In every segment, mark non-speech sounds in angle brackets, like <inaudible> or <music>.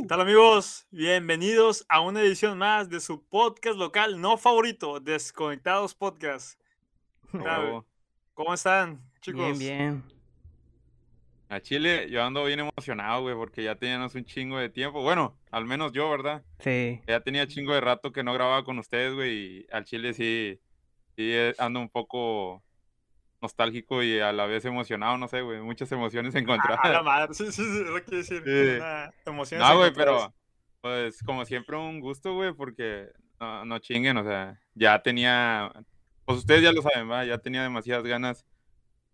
¿Qué tal amigos? Bienvenidos a una edición más de su podcast local no favorito, Desconectados Podcast. ¿Qué <laughs> tal? Oh, ¿Cómo están, chicos? Bien, bien. a Chile yo ando bien emocionado, güey, porque ya teníamos un chingo de tiempo. Bueno, al menos yo, ¿verdad? Sí. Ya tenía chingo de rato que no grababa con ustedes, güey, y al Chile sí, sí eh, ando un poco nostálgico y a la vez emocionado, no sé, güey, muchas emociones <laughs> A la encontradas. madre, sí, sí, sí, lo quiero decir. Sí. Una emoción No, güey, pero pues como siempre un gusto, güey, porque no, no chinguen, o sea, ya tenía, pues ustedes ya lo saben, ¿va? Ya tenía demasiadas ganas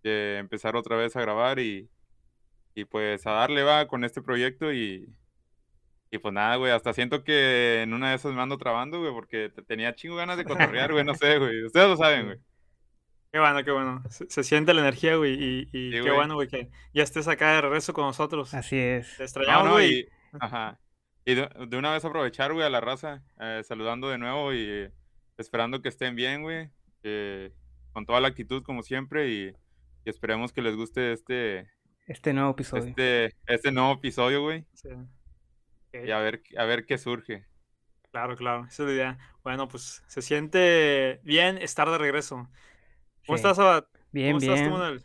de empezar otra vez a grabar y, y pues a darle, va, con este proyecto y, y pues nada, güey, hasta siento que en una de esas me ando trabando, güey, porque te- tenía chingo ganas de <laughs> cotorrear, güey, no sé, güey, ustedes lo saben, güey. Qué bueno, qué bueno. Se, se siente la energía, güey, y, y Sí, qué güey. bueno, güey, que ya estés acá de regreso con nosotros. Así es. Te extrañamos, no, güey. y, ajá. Y de, de una vez aprovechar, güey, a la raza, eh, saludando de nuevo y eh, esperando que estén bien, güey, que con toda la actitud como siempre y, y esperemos que les guste este, Este nuevo episodio. este, este nuevo episodio, güey, Sí. y a ver, a ver qué surge. Claro, claro, esa es la idea. Bueno, pues se siente bien estar de regreso. ¿Cómo Sí. estás, Abad? Bien, ¿Cómo estás bien. Manuel?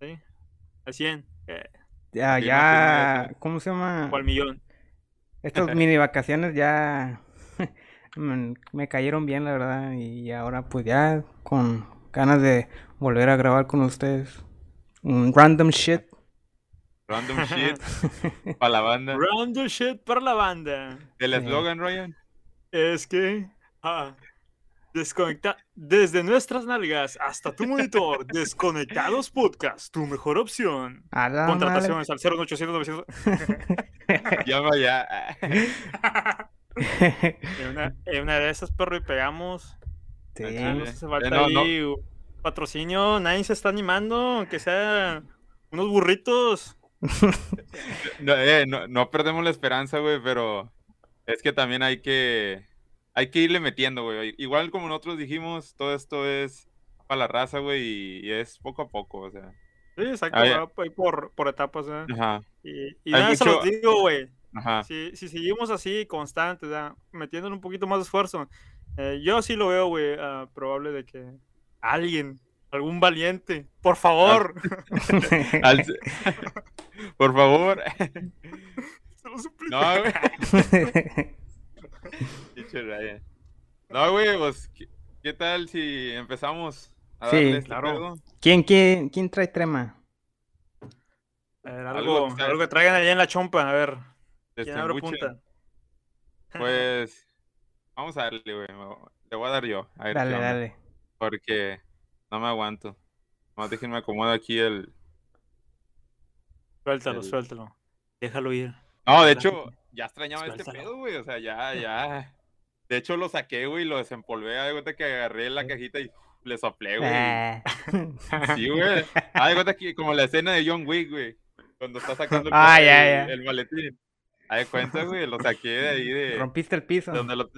¿Sí? Al 100, eh, Ya, ya, ¿cómo se llama? o al millón. Estas <laughs> mini vacaciones ya <laughs> me cayeron bien, la verdad. Y ahora pues ya con ganas de volver a grabar con ustedes. Un random shit. Random shit <laughs> para la banda. Random shit para la banda. El Sí. eslogan, Ryan. Es que. ah, desconecta. Desde nuestras nalgas hasta tu monitor. <laughs> Desconectados Podcast. Tu mejor opción. A la madre. Contrataciones al 01800 900. Llama ya. <laughs> En una, en una de esas, perro, y pegamos. Sí. Nos hace Eh, falta no, no. ahí patrocinio. Nadie se está animando. Aunque sea unos burritos. <laughs> No, eh, no, no perdemos la esperanza, güey, pero es que también hay que, hay que irle metiendo, güey. Igual como nosotros dijimos, todo esto es para la raza, güey, y, es poco a poco, o sea. Sí, exacto. Ah, por, por etapas. ¿eh? Ajá, Y, y nada, se los digo, güey. ajá. Si, si seguimos así, constantes, metiéndole un poquito más de esfuerzo, eh, yo sí lo veo, güey, ah, probable de que alguien, algún valiente, por favor, Al- <laughs> <laughs> Por favor. se lo suplico. No, güey. <laughs> <laughs> Ryan. No, güey, pues, ¿qué, qué tal si empezamos a Sí, darle este claro. pedo? ¿Quién, quién, quién trae trema? A ver, Algo algo, algo que traigan allá en la chompa, a ver, ¿quién abre Desembuchen. punta? Pues, vamos a darle, güey. Le voy a dar yo. A ver qué Dale, dale. porque no me aguanto. Más déjenme acomodar aquí el. Suéltalo, el- suéltalo. Déjalo ir. No, de hecho, ya extrañaba este pedo, güey. O sea, ya, <laughs> ya. De hecho, lo saqué, güey, lo desempolvé. De cuenta que agarré la cajita y le soplé, güey. Ah. Sí, güey. <laughs> De cuenta que como la escena de John Wick, güey. Cuando está sacando el, Ah, ya, ya. el maletín. De cuenta, güey, lo saqué de ahí de. Rompiste el piso. Donde lo,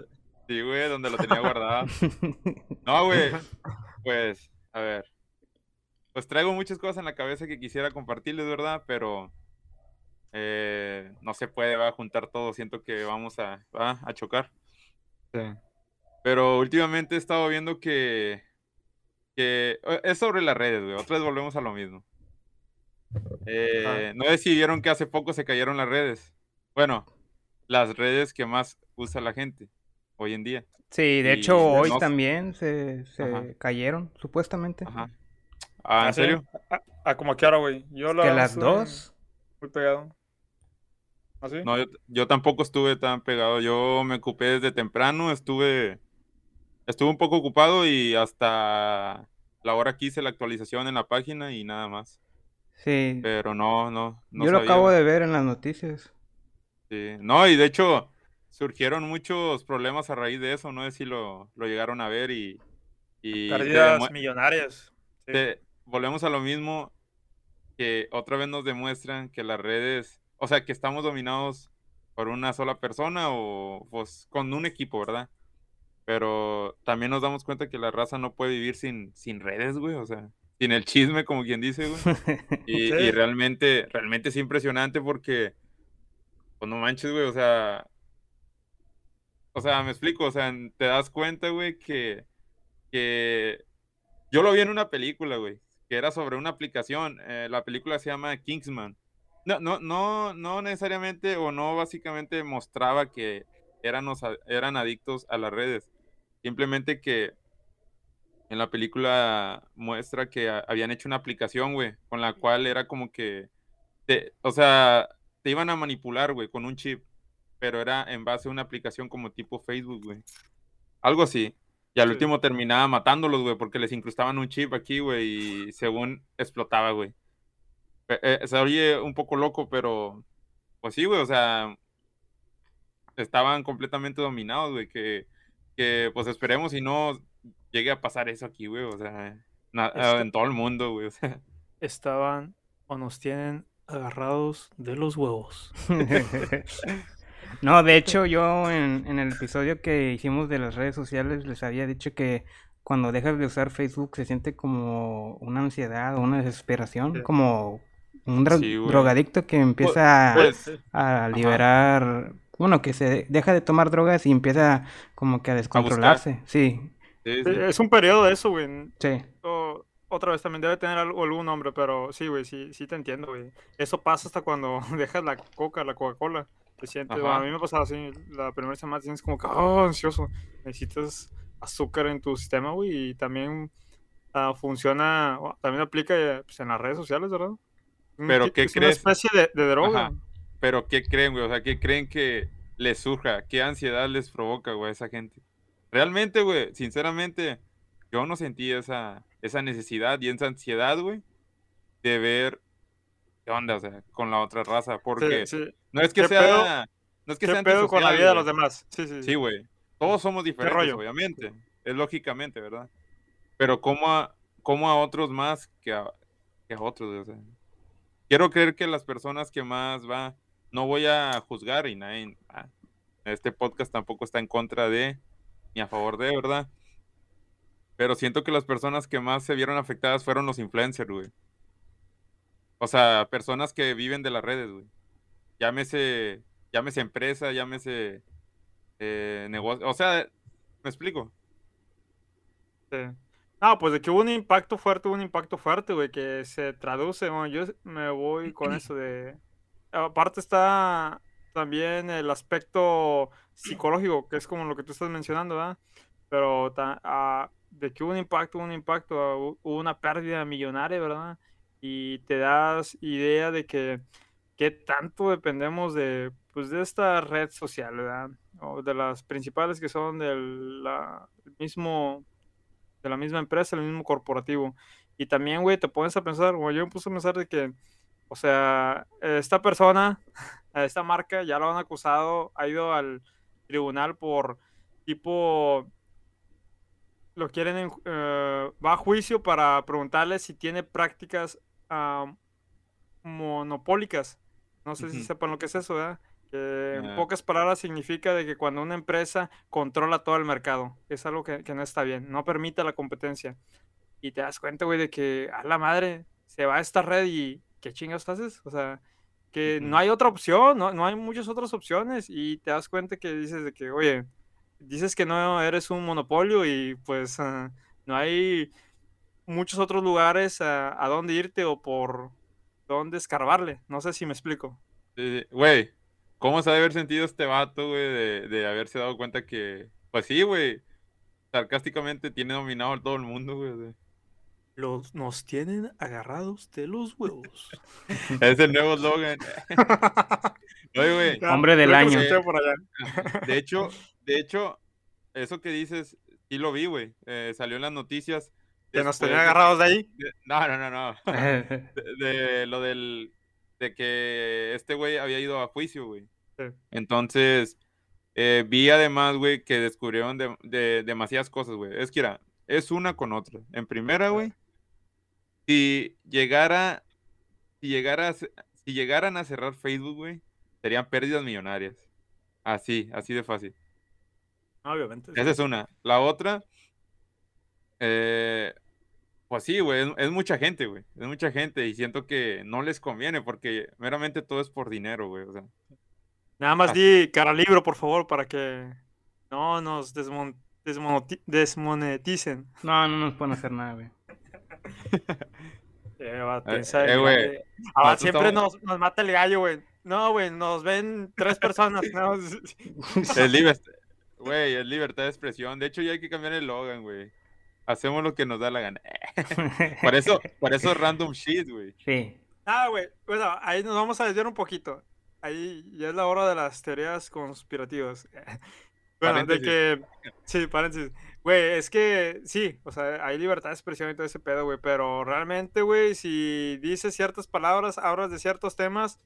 sí, güey, donde lo tenía guardado. <laughs> No, güey. Pues, a ver. Pues traigo muchas cosas en la cabeza que quisiera compartirles, ¿verdad? Pero eh, no se puede, va a juntar todo. Siento que vamos a, va a chocar. Pero últimamente he estado viendo que, que es sobre las redes, güey. Otra vez volvemos a lo mismo. Eh, no vieron que hace poco se cayeron las redes. Bueno, las redes que más usa la gente hoy en día. Sí, de Y hecho hoy no- también se, cayeron, supuestamente. Ajá. Ah, ¿en ¿Ah, sí? serio? Ah, ah, como que ahora, güey. Yo la Que las dos. Muy pegado. ¿Ah, sí? No, yo, yo tampoco estuve tan pegado. Yo me ocupé desde temprano, estuve, estuve un poco ocupado y hasta la hora que hice la actualización en la página y nada más. Sí. Pero no, no, no Yo lo sabía, acabo de ver en las noticias. Sí. No, y de hecho surgieron muchos problemas a raíz de eso. No sé si lo, lo llegaron a ver y, y Pérdidas millonarias. Sí. te- volvemos a lo mismo que otra vez nos demuestran que las redes, o sea, que estamos dominados por una sola persona o pues con un equipo, ¿verdad? Pero también nos damos cuenta que la raza no puede vivir sin, sin redes, güey, o sea, sin el chisme, como quien dice, güey. <laughs> Y, realmente, realmente es impresionante porque pues no manches, güey, o sea, o sea, me explico, o sea, te das cuenta, güey, que, que yo lo vi en una película, güey, que era sobre una aplicación, eh, la película se llama Kingsman. No, no, no, no necesariamente o no básicamente mostraba que eran, eran adictos a las redes, simplemente que en la película muestra que habían hecho una aplicación, güey, con la cual era como que, te, o sea, te iban a manipular, güey, con un chip, pero era en base a una aplicación como tipo Facebook, güey. Algo así. Y al último terminaba matándolos, güey, porque les incrustaban un chip aquí, güey, y según explotaba, güey. Eh, se oye un poco loco, pero pues sí, güey, o sea, estaban completamente dominados, güey, que, que pues esperemos y no llegue a pasar eso aquí, güey, o sea, en todo el mundo, güey, o sea. Estaban o nos tienen agarrados de los huevos. <laughs> no, de hecho yo en, en, el episodio que hicimos de las redes sociales les había dicho que cuando dejas de usar Facebook se siente como una ansiedad o una desesperación, como un drogadicto que empieza pues, a, liberar, bueno, que se deja de tomar drogas y empieza como que a descontrolarse, sí. Es un periodo de eso, güey. Sí. otra vez también debe tener algún nombre, pero sí, güey, sí, sí te entiendo, güey. Eso pasa hasta cuando <laughs> dejas la coca, la Coca-Cola. Te sientes, a mí me pasaba así, la primera semana tienes como que, oh, ansioso. Necesitas azúcar en tu sistema, güey, y también uh, funciona, también aplica pues, en las redes sociales, ¿verdad? Pero ¿qué es Una especie de, de droga. Pero ¿qué creen, güey? O sea, ¿qué creen que les surja? ¿Qué ansiedad les provoca, güey, a esa gente? Realmente, güey, sinceramente, yo no sentí esa, esa necesidad y esa ansiedad, güey, de ver qué onda, o sea, con la otra raza. Porque no es que sea. no es que sea pedo con la vida de los demás. Sí, sí. Sí, güey. Todos somos diferentes, obviamente. Es lógicamente, ¿verdad? Pero como a, como a otros más que a, que a otros, o sea. Quiero creer que las personas que más va, no voy a juzgar y nadie, ah, este podcast tampoco está en contra de, ni a favor de, ¿verdad? Pero siento que las personas que más se vieron afectadas fueron los influencers, güey. O sea, personas que viven de las redes, güey. Llámese, llámese empresa, llámese eh, negocio. O sea, ¿me explico? Sí. No, pues de que hubo un impacto fuerte, hubo un impacto fuerte, güey, que se traduce, bueno, yo me voy con <clears throat> eso de... Aparte está también el aspecto psicológico, que es como lo que tú estás mencionando, ¿verdad? Pero ah, de que hubo un impacto, hubo un impacto, hubo una pérdida millonaria, ¿verdad? Y te das idea de que qué tanto dependemos de, pues, de esta red social, ¿verdad? O de las principales que son del mismo, de la misma empresa, el mismo corporativo. Y también, güey, te pones a pensar, o yo me puse a pensar de que, o sea, esta persona <laughs> esta marca, ya lo han acusado, ha ido al tribunal por tipo, lo quieren, eh, va a juicio para preguntarle si tiene prácticas monopólicas. No sé si sepan lo que es eso, ¿verdad? Que en pocas palabras significa de que cuando una empresa controla todo el mercado, es algo que, que no está bien, no permite la competencia. Y te das cuenta, güey, de que a la madre se va a esta red y ¿qué chingados haces? O sea, que no hay otra opción, no, no hay muchas otras opciones y te das cuenta que dices de que, oye, dices que no eres un monopolio y pues ah, no hay muchos otros lugares a, a dónde irte o por dónde escarbarle. No sé si me explico. Güey, ¿cómo se ha de haber sentido este vato, güey, de, de, haberse dado cuenta que, pues sí, güey, sarcásticamente tiene dominado todo el mundo, güey? Los, nos tienen agarrados de los huevos. <laughs> es el nuevo slogan. <laughs> Hombre del año. De hecho, de hecho, eso que dices, sí lo vi, güey. Eh, salió en las noticias. ¿Que nos tenían agarrados de ahí? no, no, no, no. <laughs> de, lo del. De que este güey había ido a juicio, güey. Entonces, eh, vi además, güey, que descubrieron de, de, demasiadas cosas, güey. Es que era, es una con otra. En primera, güey, si llegara, si llegara, si llegaran a cerrar Facebook, güey, serían pérdidas millonarias. Así, así de fácil. Obviamente. Esa es una. La otra, eh, pues sí, güey, es, mucha gente, güey. Es mucha gente y siento que no les conviene porque meramente todo es por dinero, güey. O sea, Nada más Así. di cara libro, por favor, para que no nos desmon- desmoneticen. No, no nos pueden hacer nada, güey. <laughs> Eh, va Eh, pensar eh, güey. Ah, siempre estamos- nos, nos mata el gallo, güey. No, güey, nos ven tres personas. <laughs> ¿no? Es <laughs> libertad, güey, es libertad de expresión. De hecho, ya hay que cambiar el Logan, güey. Hacemos lo que nos da la gana. <laughs> <laughs> Por eso, por eso es random shit, güey. Sí. Ah, güey. Bueno, ahí nos vamos a desviar un poquito. Ahí ya es la hora de las teorías conspirativas. <laughs> Bueno, de que. Sí, paréntesis. Güey, es que sí, o sea, hay libertad de expresión y todo ese pedo, güey. Pero realmente, güey, si dices ciertas palabras, hablas de ciertos temas,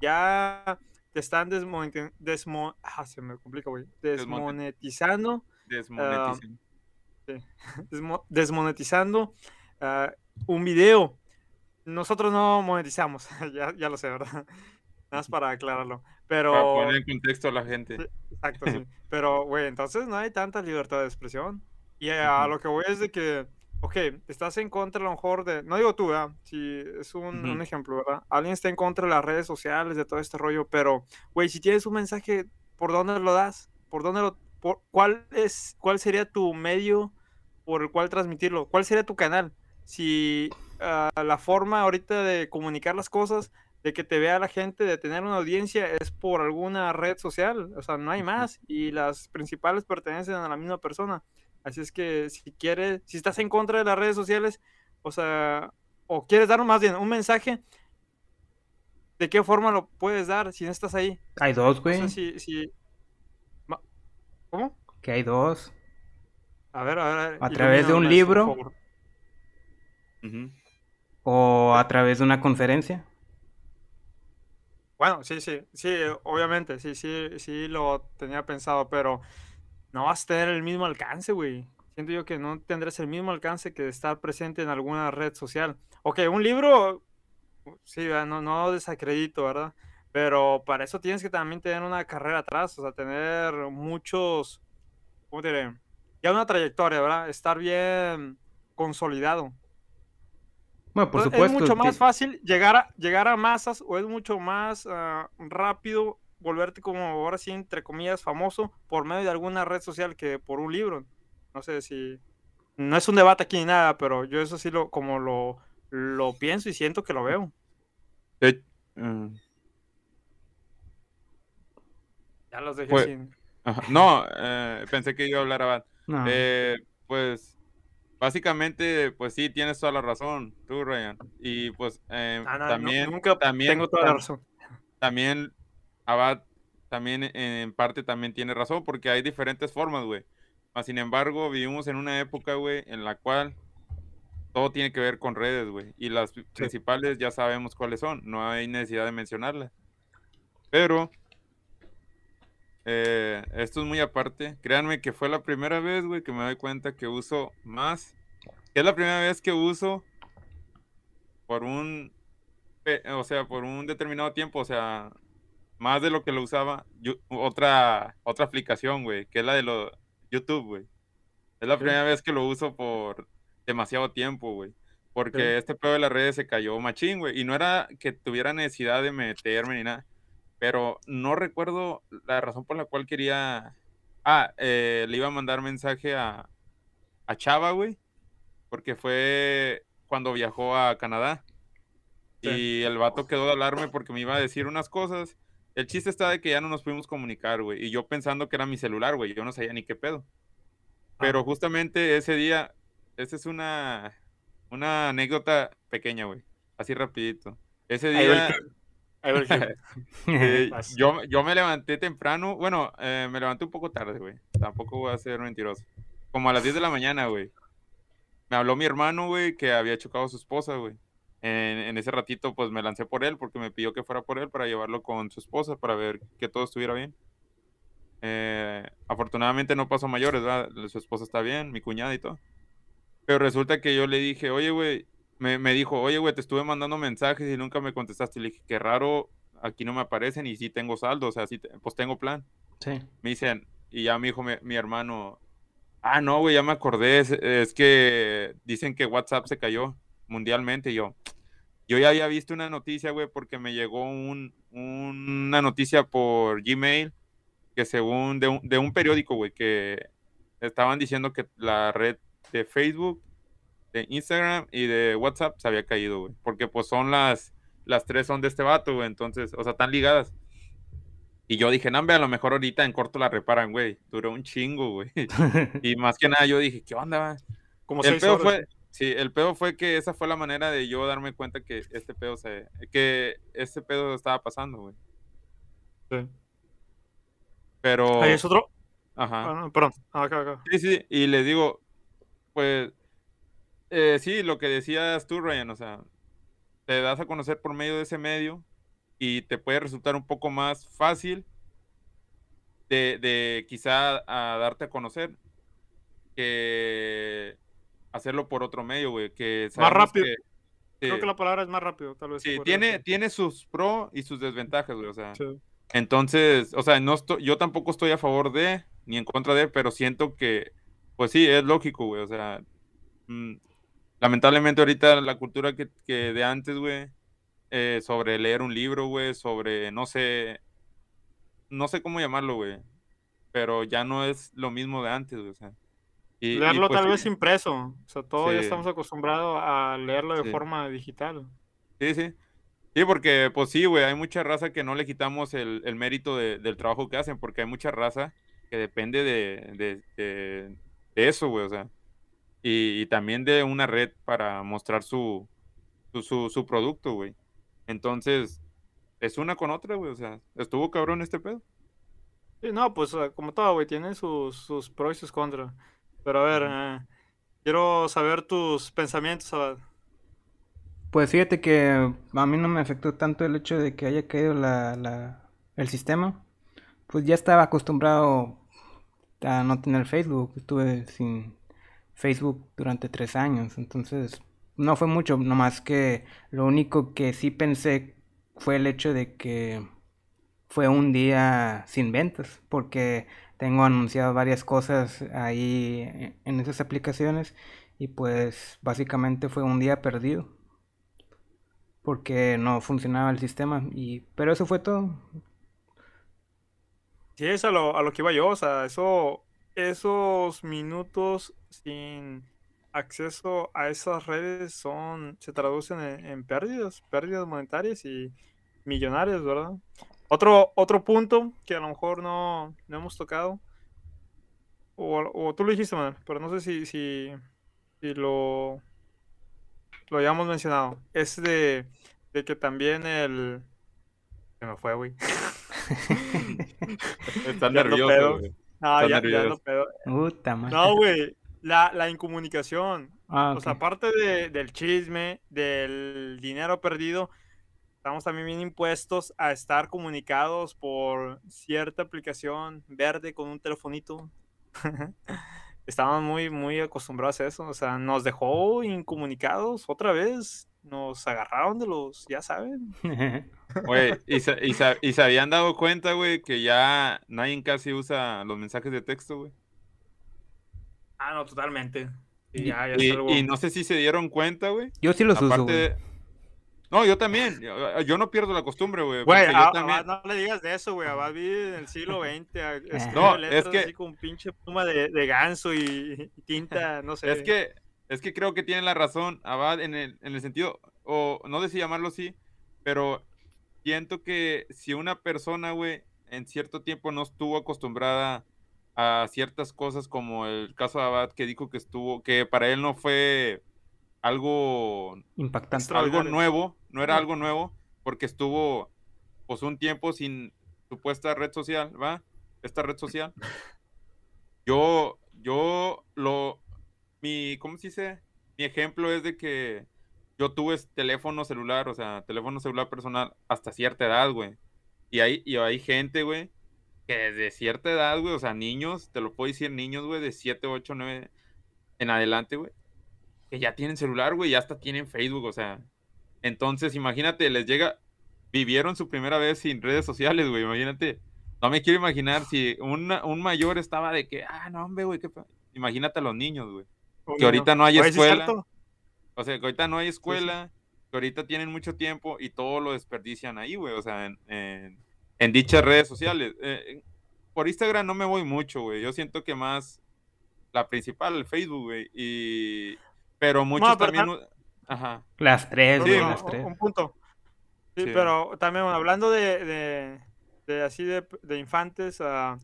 ya te están desmonetizando. Desmo... Ah, se me complica, güey. Desmonetizando. Desmoneticen. desmo- <laughs> desmonetizando ah, un video. Nosotros no monetizamos, <laughs> ya, ya lo sé, ¿verdad? <laughs> Nada más para aclararlo. Para Pero, poner en contexto a la gente. Sí. exacto, sí. Pero, güey, entonces no hay tanta libertad de expresión. Y a Ujú. lo que voy es de que, ok, estás en contra a lo mejor de, no digo tú, ¿verdad? Si es un, un Ujú. ejemplo, ¿verdad? Alguien está en contra de las redes sociales, de todo este rollo, pero, güey, si tienes un mensaje, ¿por dónde lo das? ¿Por dónde lo, cuál es, cuál sería tu medio por el cual transmitirlo? ¿Cuál sería tu canal? Si ah, la forma ahorita de comunicar las cosas, de que te vea la gente, de tener una audiencia, es por alguna red social, o sea, no hay más, y las principales pertenecen a la misma persona. Así es que si quieres, si estás en contra de las redes sociales, o sea, o quieres dar más bien un mensaje, ¿de qué forma lo puedes dar si no estás ahí? Hay dos, güey. sé si, si... Que hay dos. A ver, a ver. A través de un por libro. O a través de una conferencia. Bueno, sí, sí, sí, obviamente, sí, sí, sí lo tenía pensado, pero no vas a tener el mismo alcance, güey. Siento yo que no tendrás el mismo alcance que estar presente en alguna red social. Ok, un libro, sí, no, no desacredito, ¿verdad? Pero para eso tienes que también tener una carrera atrás, o sea, tener muchos, ¿cómo te diré? Ya una trayectoria, ¿verdad? Estar bien consolidado. Bueno, por Entonces, supuesto. Es mucho más fácil llegar a, llegar a masas o es mucho más ah, rápido volverte como ahora sí, entre comillas, famoso por medio de alguna red social que por un libro. No sé si... No es un debate aquí ni nada, pero yo eso sí lo, como lo, lo pienso y siento que lo veo. Mm, Ya los dejé Pues- sin... ajá. No, eh, pensé que iba a hablar Abad. No. Eh, pues básicamente, pues sí, tienes toda la razón, tú, Ryan. Y pues eh, Ah, no, no, también, nunca también, tengo toda la razón. también Abad también en parte también tiene razón porque hay diferentes formas, güey. Sin embargo, vivimos en una época, güey, en la cual todo tiene que ver con redes, güey. Y las principales ya sabemos cuáles son, no hay necesidad de mencionarlas. Pero eh, esto es muy aparte. Créanme que fue la primera vez, güey, que me doy cuenta que uso más. Que es la primera vez que uso por un, o sea, por un determinado tiempo, o sea, más de lo que lo usaba, yo- otra, otra aplicación, güey, que es la de lo, YouTube, güey. Es la primera vez que lo uso por demasiado tiempo, güey. Porque este pedo de las redes se cayó machín, güey. Y no era que tuviera necesidad de meterme ni nada. Pero no recuerdo la razón por la cual quería. Ah, eh, le iba a mandar mensaje a, a Chava, güey. Porque fue cuando viajó a Canadá. Sí. Y el vato quedó de hablarme porque me iba a decir unas cosas. El chiste está de que ya no nos pudimos comunicar, güey. Y yo pensando que era mi celular, güey. Yo no sabía ni qué pedo. Pero Ah. justamente ese día, esa es una, una anécdota pequeña, güey. Así rapidito. Ese día. <laughs> Eh, Vas. yo, yo me levanté temprano. Bueno, eh, me levanté un poco tarde, güey. Tampoco voy a ser mentiroso. Como a las 10 de la mañana, güey. Me habló mi hermano, güey, que había chocado a su esposa, güey. En, en ese ratito, pues me lancé por él porque me pidió que fuera por él para llevarlo con su esposa para ver que todo estuviera bien. Eh, afortunadamente no pasó mayores, ¿verdad? Su esposa está bien, mi cuñada y todo. Pero resulta que yo le dije, oye, güey, me, me dijo, oye, güey, te estuve mandando mensajes y nunca me contestaste. Y le dije, qué raro, aquí no me aparecen y sí tengo saldo, o sea, sí, te- pues tengo plan. Sí. Me dicen, y ya me dijo mi, mi hermano, ah, no, güey, ya me acordé, es, es que dicen que WhatsApp se cayó mundialmente. Y yo, Yo ya había visto una noticia, güey, porque me llegó un, una noticia por Gmail que según de un, de un periódico, güey, que estaban diciendo que la red de Facebook, de Instagram y de WhatsApp se había caído, güey. Porque pues son las, las tres son de este vato, güey. Entonces, o sea, están ligadas. Y yo dije, no, a lo mejor ahorita en corto la reparan, güey. Duró un chingo, güey. <laughs> y más que nada yo dije, ¿qué onda? Como el pedo fue, sí, el pedo fue que esa fue la manera de yo darme cuenta que este pedo se, que este pedo estaba pasando, güey. Sí. Pero. Ahí es otro. Ajá. Ah, no, perdón. Acá, acá. Sí, sí, y le digo, pues, eh, sí, lo que decías tú, Ryan, o sea, te das a conocer por medio de ese medio y te puede resultar un poco más fácil de, de quizá a darte a conocer que hacerlo por otro medio, güey. Que más rápido. que- Creo sí, que la palabra es más rápido, tal vez. sí, tiene, tiene sus pros y sus desventajas, güey. O sea, Sí. entonces, o sea, no estoy, yo tampoco estoy a favor de ni en contra de, pero siento que, pues sí, es lógico, güey. O sea, mm, lamentablemente ahorita la cultura que, que de antes, güey, eh, sobre leer un libro, güey, sobre, no sé, no sé cómo llamarlo, güey, pero ya no es lo mismo de antes, güey. O sea, y- y, Leerlo pues, tal vez impreso. O sea, todos ya estamos acostumbrados a leerlo de Sí. forma digital. Sí, sí. Sí, porque pues sí, güey, hay mucha raza que no le quitamos el, el mérito de- del trabajo que hacen, porque hay mucha raza que depende de, de- de- de eso, güey, o sea, y, y también de una red para mostrar su, su, su, su producto, güey. Entonces, es una con otra, güey, o sea, estuvo cabrón este pedo. Sí, no, pues como todo, güey, tiene sus, sus pros y sus contras. Pero a ver, eh, quiero saber tus pensamientos. Abad. Pues fíjate que a mí no me afectó tanto el hecho de que haya caído la, la- el sistema. Pues ya estaba acostumbrado a no tener Facebook. Estuve sin Facebook durante tres años. Entonces no fue mucho, nomás que lo único que sí pensé fue el hecho de que fue un día sin ventas. Porque tengo anunciado varias cosas ahí en- esas aplicaciones. Y pues básicamente fue un día perdido porque no funcionaba el sistema y pero eso fue todo. Sí, es a lo, a lo que iba yo, o sea, eso, esos minutos sin acceso a esas redes son, se traducen en, en pérdidas, pérdidas monetarias y millonarias, ¿verdad? Otro, otro punto que a lo mejor no, no hemos tocado, o, o tú lo dijiste, Manuel, pero no sé si, si, si lo, lo hayamos mencionado, es de, de que también el... Se me fue, güey. <laughs> <laughs> Nerviosos, pedo. güey. No, Está ya, ya nervioso. ando pedo. Puta madre. No, güey. La, la incomunicación. Ah, O sea, aparte de- del chisme, del dinero perdido, estamos también bien impuestos a estar comunicados por cierta aplicación verde con un telefonito. <laughs> Estamos muy, muy acostumbrados a eso. O sea, nos dejó incomunicados otra vez. Nos agarraron de los, ya saben. <laughs> Güey, y se, y, se, y se habían dado cuenta, güey, que ya nadie casi usa los mensajes de texto, güey. Ah, no, totalmente. Y- ya, ya es Y, algo- y no sé si se dieron cuenta, güey. Yo sí los uso, Aparte güey. de- No, yo también. Yo, yo no pierdo la costumbre, güey. Güey, porque yo a- a también- Abad no le digas de eso, güey. Abad vive en el siglo XX. <laughs> escribe No, es que- así con pinche pluma de, de ganso y, y tinta, <laughs> no sé. Es que, es que creo que tiene la razón, Abad, en el, en el sentido, o no sé si llamarlo así, pero siento que si una persona, güey, en cierto tiempo no estuvo acostumbrada a ciertas cosas, como el caso de Abad, que dijo que estuvo, que para él no fue algo Impactante. Extra- algo nuevo, no era algo nuevo, porque estuvo pues un tiempo sin supuesta red social, ¿va? Esta red social. Yo, yo lo, mi, ¿cómo se dice? Mi ejemplo es de que yo tuve teléfono celular, o sea, teléfono celular personal hasta cierta edad, güey. Y hay, y hay gente, güey, que desde cierta edad, güey, o sea, niños, te lo puedo decir, niños, güey, de 7, 8, 9 en adelante, güey, que ya tienen celular, güey, y hasta tienen Facebook, o sea. Entonces, imagínate, les llega, vivieron su primera vez sin redes sociales, güey, imagínate. No me quiero imaginar si una- un mayor estaba de que, ah, no, hombre, güey, qué pa-". Imagínate a los niños, güey. Que ahorita no hay es escuela. O sea, que ahorita no hay escuela, que ahorita tienen mucho tiempo y todo lo desperdician ahí, güey, o sea, en, en, en dichas redes sociales. Eh, por Instagram no me voy mucho, güey, yo siento que más la principal, el Facebook, güey, y... Pero muchos No, pero también... Ajá. Las tres, Sí, no, las un- tres. un punto. Sí, Sí. pero también bueno, hablando de, de, de así de, de infantes, ah,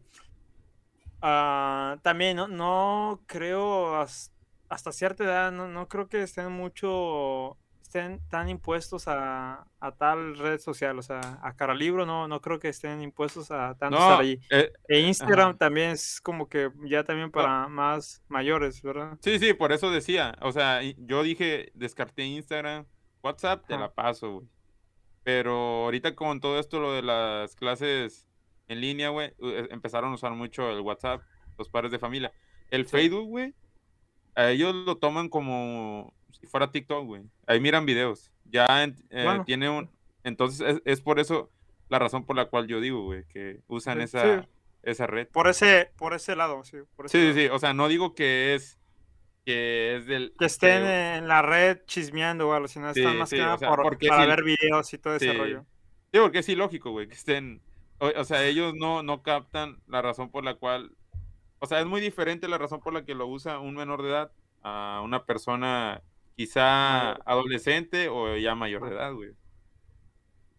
ah, también no, no creo as- hasta cierta edad, no, no creo que estén mucho, estén tan impuestos a, a tal red social, o sea, a cara libro no, no creo que estén impuestos a tanto estar No, ahí. eh, E Instagram ajá. también es como que ya también para más mayores, ¿verdad? Sí, sí, por eso decía. O sea, yo dije, descarté Instagram, WhatsApp, te Ajá. la paso, güey. Pero ahorita con todo esto, lo de las clases en línea, güey, e- empezaron a usar mucho el WhatsApp, los padres de familia. El Sí. Facebook, güey, a ellos lo toman como si fuera TikTok, güey. Ahí miran videos. Ya en- eh, Bueno. tiene un... Entonces, es, es por eso la razón por la cual yo digo, güey, que usan Sí, esa, sí. esa red. Por ese, por ese lado, sí. Por ese Sí, lado. sí, sí. O sea, no digo que es que es del que estén en la red chismeando o algo, sino están más que nada o sea, por- porque para si- ver videos y todo ese rollo. Sí, porque es ilógico, güey, que estén. O, o sea, ellos no, no captan la razón por la cual. O sea, es muy diferente la razón por la que lo usa un menor de edad a una persona quizá adolescente o ya mayor de edad, güey.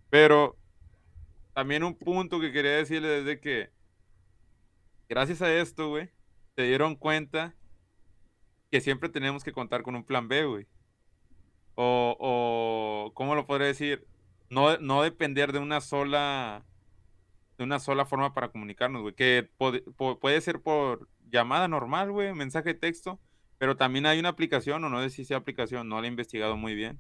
Pero también un punto que quería decirles es de que gracias a esto, güey, se dieron cuenta que siempre tenemos que contar con un plan B, güey. O, o, ¿cómo lo podría decir? No, no depender de una sola, de una sola forma para comunicarnos, güey. Que po- puede ser por llamada normal, güey, mensaje de texto, pero también hay una aplicación, o no sé si sea aplicación, no la he investigado muy bien.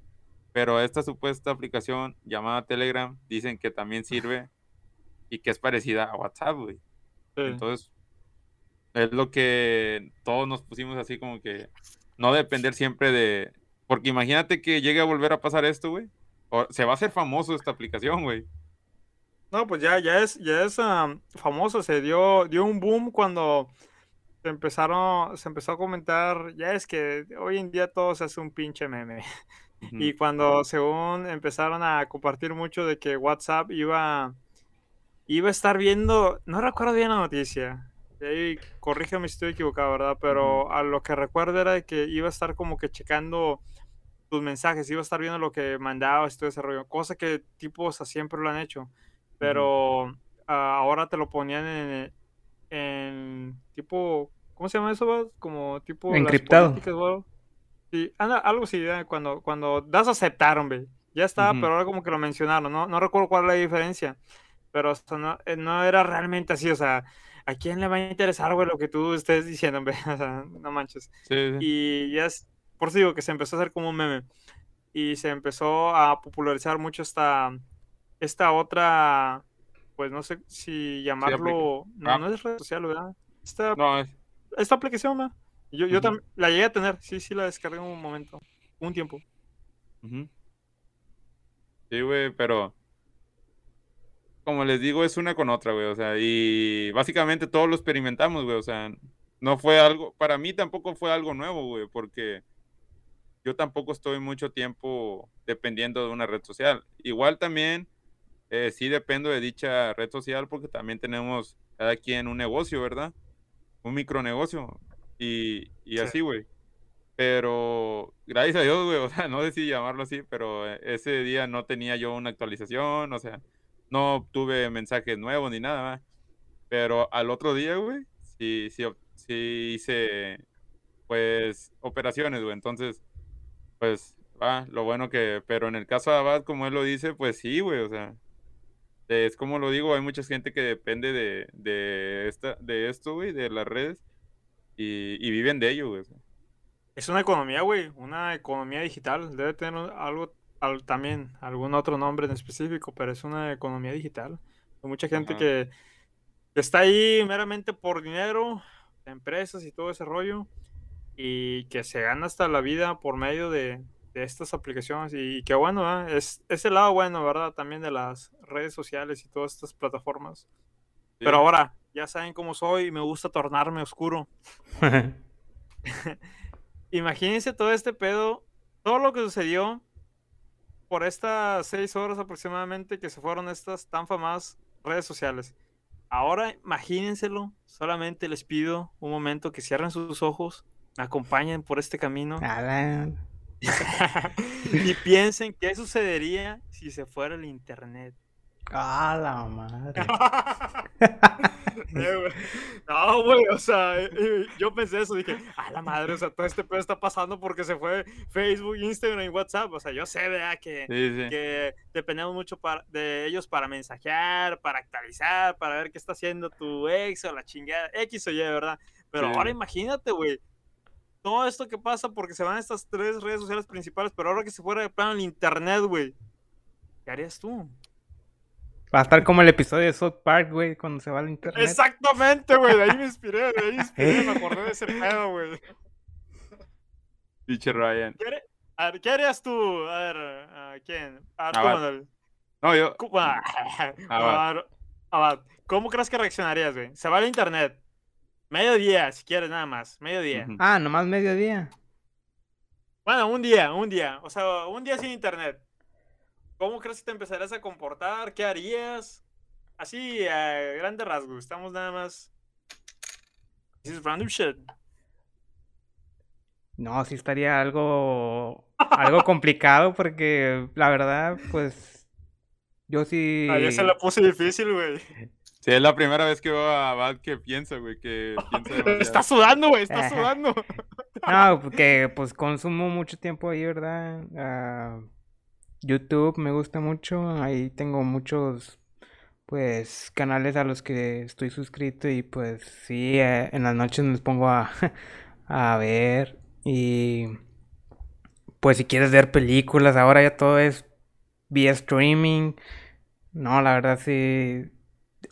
Pero esta supuesta aplicación llamada Telegram dicen que también sirve y que es parecida a WhatsApp, güey. Sí. Entonces, es lo que todos nos pusimos así como que no depender siempre de... Porque imagínate que llegue a volver a pasar esto, güey. o- Se va a hacer famoso esta aplicación, güey. No, pues ya, ya es, ya es am, famoso, se dio, dio un boom cuando se empezaron, se empezó a comentar, ya es que hoy en día todo se hace un pinche meme. <laughs> Y cuando según empezaron a compartir mucho de que WhatsApp iba, iba a estar viendo, no recuerdo bien la noticia, y ahí corrígeme si estoy equivocado, ¿verdad? Pero a lo que recuerdo era de que iba a estar como que checando tus mensajes, iba a estar viendo lo que mandabas y todo ese rollo, cosa que tipos a siempre lo han hecho, pero ah, ahora te lo ponían en, en tipo, ¿cómo se llama eso? va? Como tipo Encriptado. Sí, anda, algo así, cuando, cuando das a aceptar, hombre. Ya está, Ujú. pero ahora como que lo mencionaron, ¿no? No recuerdo cuál es la diferencia. Pero o sea, no, eh, no era realmente así, o sea, ¿a quién le va a interesar, güey, lo que tú estés diciendo, hombre? <laughs> O sea, no manches. Sí, sí. Y ya es, por eso digo que se empezó a hacer como un meme. Y se empezó a popularizar mucho esta, esta otra, pues no sé si llamarlo, no, app. no es red social, ¿verdad? Esta, No, es- esta aplicación, ¿verdad? Yo, yo también la llegué a tener, sí, sí la descargué en un momento, un tiempo. Sí, güey, pero como les digo, es una con otra, güey, o sea, y básicamente todos lo experimentamos, güey, o sea, no fue algo, para mí tampoco fue algo nuevo, güey, porque yo tampoco estoy mucho tiempo dependiendo de una red social. Igual también, eh, sí dependo de dicha red social porque también tenemos cada quien un negocio, ¿verdad? Un micronegocio y, y Sí. así, güey. Pero gracias a Dios, güey, o sea, <laughs> no sé si llamarlo así, pero eh, ese día no tenía yo una actualización, o sea, no obtuve mensajes nuevos ni nada, ¿va? Pero al otro día, güey, sí, sí, sí hice, pues, operaciones, güey. Entonces, pues, va, lo bueno que, pero en el caso de Abad, como él lo dice, pues sí, güey, o sea, es como lo digo, hay mucha gente que depende de, de, esta, de esto, güey, de las redes, y, y viven de ello, güey. Es una economía, güey, una economía digital. Debe tener algo, al- también, algún otro nombre en específico, pero es una economía digital. Hay mucha gente que está ahí meramente por dinero, empresas y todo ese rollo, y que se gana hasta la vida por medio de, de estas aplicaciones. Y, qué bueno, ¿eh? Es, es el lado bueno, ¿verdad? También de las redes sociales y todas estas plataformas. Pero ahora, ya saben cómo soy y me gusta tornarme oscuro. <laughs> <laughs> Imagínense todo este pedo, todo lo que sucedió por estas seis horas aproximadamente que se fueron estas tan famosas redes sociales. Ahora imagínenselo, solamente les pido un momento que cierren sus ojos, me acompañen por este camino. <laughs> y piensen qué sucedería si se fuera el internet. Ah, la madre. <laughs> Eh. No, güey, o sea, eh, eh, yo pensé eso, dije, a la madre, o sea, todo este pedo está pasando porque se fue Facebook, Instagram y WhatsApp, o sea, yo sé, ¿verdad? Que, Sí, sí. que dependemos mucho para, de ellos para mensajear, para actualizar, para ver qué está haciendo tu ex o la chingada, X o Y, ¿verdad? Pero Sí. ahora imagínate, güey, todo esto que pasa porque se van estas tres redes sociales principales, pero ahora que se fuera de plano el internet, güey, ¿qué harías tú? Va a estar como el episodio de South Park, güey, cuando se va al internet. Exactamente, güey, de ahí me inspiré, de ahí me inspiré, me <laughs> acordé de ese pedo, güey. Pinche Ryan. ¿Qué harí- A ver, ¿qué harías tú? A ver, ¿a quién? A ver, Abad. No, yo. Ah, <laughs> Abad. a ver, Abad, ¿Cómo crees que reaccionarías, güey? Se va al internet. Mediodía, si quieres, nada más. Mediodía. Ah, nomás mediodía. Bueno, un día, un día. O sea, un día sin internet. ¿Cómo crees que te empezarías a comportar? ¿Qué harías? Así, a grandes rasgos. Estamos nada más. This is random shit. No, sí estaría algo, algo <laughs> complicado porque la verdad, pues, yo sí... A ella se la puse difícil, güey. Sí, es la primera vez que veo a Bad que piensa, güey, que <laughs> piensa. Está sudando, güey, está sudando. <laughs> No, porque pues consumo mucho tiempo ahí, ¿verdad? Ah, YouTube me gusta mucho, ahí tengo muchos, pues, canales a los que estoy suscrito y pues sí, eh, en las noches me pongo a, <laughs> a ver y pues si quieres ver películas, ahora ya todo es vía streaming. No, la verdad sí.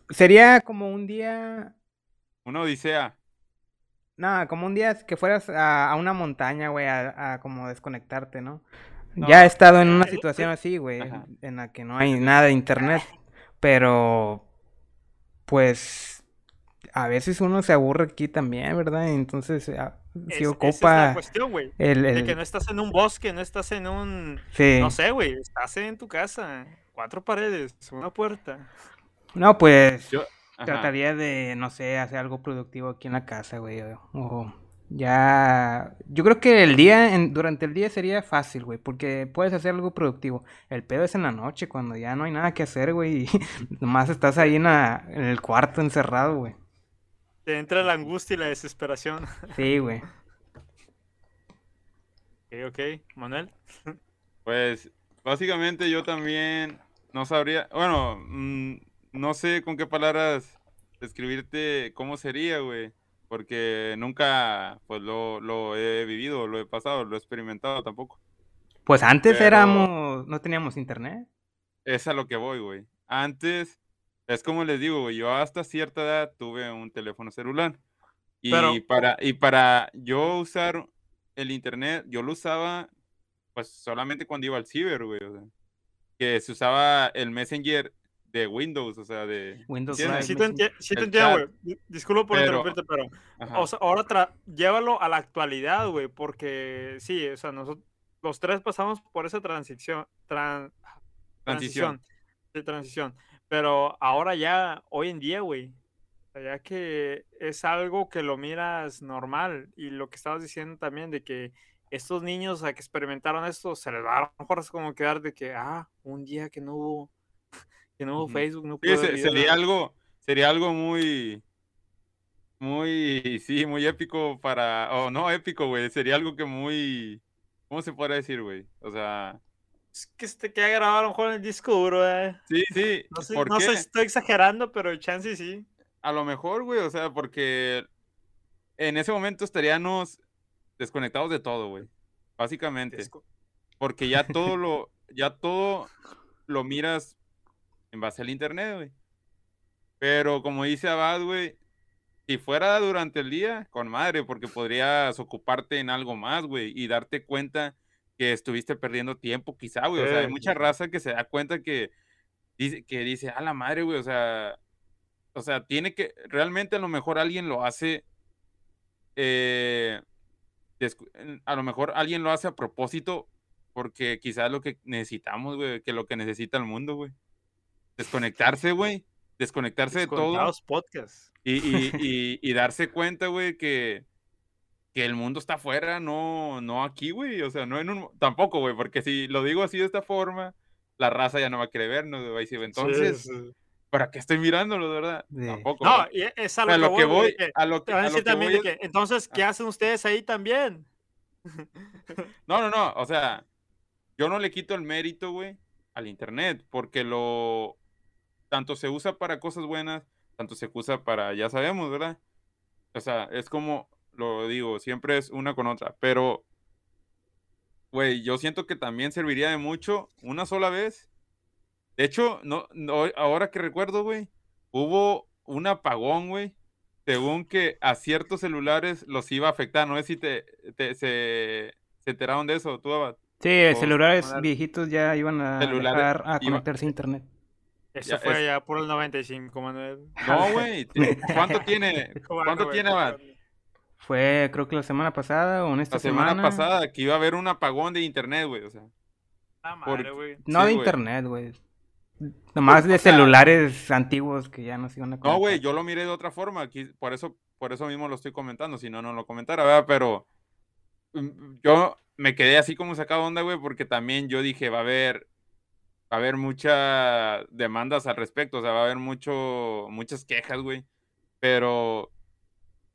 Sería como un día Una odisea. no, como un día que fueras a, a una montaña, güey, a, a como desconectarte, ¿no? No, Ya he estado en una situación así, güey, en la que no hay nada de internet, pero pues a veces uno se aburre aquí también, ¿verdad? Entonces, ah, Es- si esa es la ocupa cuestión, güey. el, De el- que no estás en un bosque, no estás en un. sí. No sé, güey. Estás en tu casa. Cuatro paredes, una puerta. No, pues Yo, trataría de, no sé, hacer algo productivo aquí en la casa, güey, o, ya... Yo creo que el día, en- durante el día sería fácil, güey, porque puedes hacer algo productivo. El pedo es en la noche, cuando ya no hay nada que hacer, güey, y <laughs> nomás estás ahí en, la- en el cuarto encerrado, güey. Te entra la angustia y la desesperación. Sí, güey. Ok, ok. Manuel. Pues básicamente yo también no sabría, bueno, mm, no sé con qué palabras describirte cómo sería, güey, porque nunca pues lo, lo he vivido, lo he pasado, lo he experimentado tampoco. Pues antes Pero- éramos, no teníamos internet. Es a lo que voy, güey. Antes, es como les digo, güey, yo hasta cierta edad tuve un teléfono celular. Y Pero- para, y para yo usar el internet, yo lo usaba pues solamente cuando iba al ciber, güey. O sea, que se usaba el Messenger de Windows, o sea, de... Windows. Sí, Live. sí te, enti- sí te entiendo, güey. Di- Disculpa por Pero- interrumpirte, pero. O sea, ahora tra- llévalo a la actualidad, güey. Porque sí, o sea, nosotros los tres pasamos por esa transición. tran- Transición. De transición. Pero ahora ya, hoy en día, güey. Ya que es algo que lo miras normal. Y lo que estabas diciendo también de que estos niños a que experimentaron esto, se les va a lo mejor es como quedar de que, ah, un día que no hubo, que no hubo Ujú. Facebook, no Sí, se- ver sería videos". algo, sería algo muy, muy, sí, muy épico para, o no épico, güey, sería algo que muy, ¿cómo se podría decir, güey? O sea, Es que se te queda grabado a lo mejor en el disco duro, eh. sí, sí, No sé, ¿por no sé qué? si estoy exagerando, pero chance sí. A lo mejor, güey, o sea, porque en ese momento estaríamos desconectados de todo, güey, básicamente, porque ya todo lo, ya todo lo miras en base al internet, güey. Pero como dice Abad, güey, si fuera durante el día, con madre, porque podrías ocuparte en algo más, güey, y darte cuenta que estuviste perdiendo tiempo, quizá, güey. O sea, hay Sí, mucha sí. raza que se da cuenta que dice, que dice, a la madre, güey, o sea, o sea, tiene que, realmente a lo mejor alguien lo hace, eh, a lo mejor alguien lo hace a propósito porque quizás lo que necesitamos, güey, que lo que necesita el mundo, güey. Desconectarse, güey. Desconectarse de todo. Desconectados podcast. Y, y, <laughs> y, y darse cuenta, güey, que, que el mundo está afuera, no, no aquí, güey. O sea, no en un. Tampoco, güey, porque si lo digo así de esta forma, la raza ya no va a querer vernos, güey. Entonces, Sí, sí. ¿para qué estoy mirándolo, de verdad? Sí. Tampoco. No, güey. y e, es a A lo, lo que voy, que a lo que, a a lo decir que también voy de es- que, entonces, ¿qué hacen ustedes ahí también? <laughs> No, no, no. O sea, yo no le quito el mérito, güey, al internet, porque lo tanto se usa para cosas buenas, tanto se usa para, ya sabemos, ¿verdad? O sea, es como lo digo, siempre es una con otra, pero güey, yo siento que también serviría de mucho una sola vez. De hecho, no, no ahora que recuerdo, güey, hubo un apagón, güey, según que a ciertos celulares los iba a afectar. No sé si te, te- se, se enteraron de eso, tú, Abad. Sí, O celulares celular- viejitos ya iban a Celulares dejar a iba- conectarse a internet. Eso Ya, fue es- ya por el 95, Manuel. No, güey. ¿Cuánto tiene? <laughs> ¿Cuánto güey, tiene, Abad? Fue creo que la semana pasada o en esta La semana, semana. pasada que iba a haber un apagón de internet, güey. O sea, Ah, madre. No Sí, de internet, güey. Nomás de o sea- celulares antiguos que ya no se iban a no, güey, yo lo miré de otra forma. Aquí, por eso, por eso mismo lo estoy comentando. Si no, no lo comentara, ¿verdad? Pero mm, yo me quedé así como sacado onda, güey, porque también yo dije, va a haber, va a haber muchas demandas al respecto. O sea, va a haber mucho, muchas quejas, güey. Pero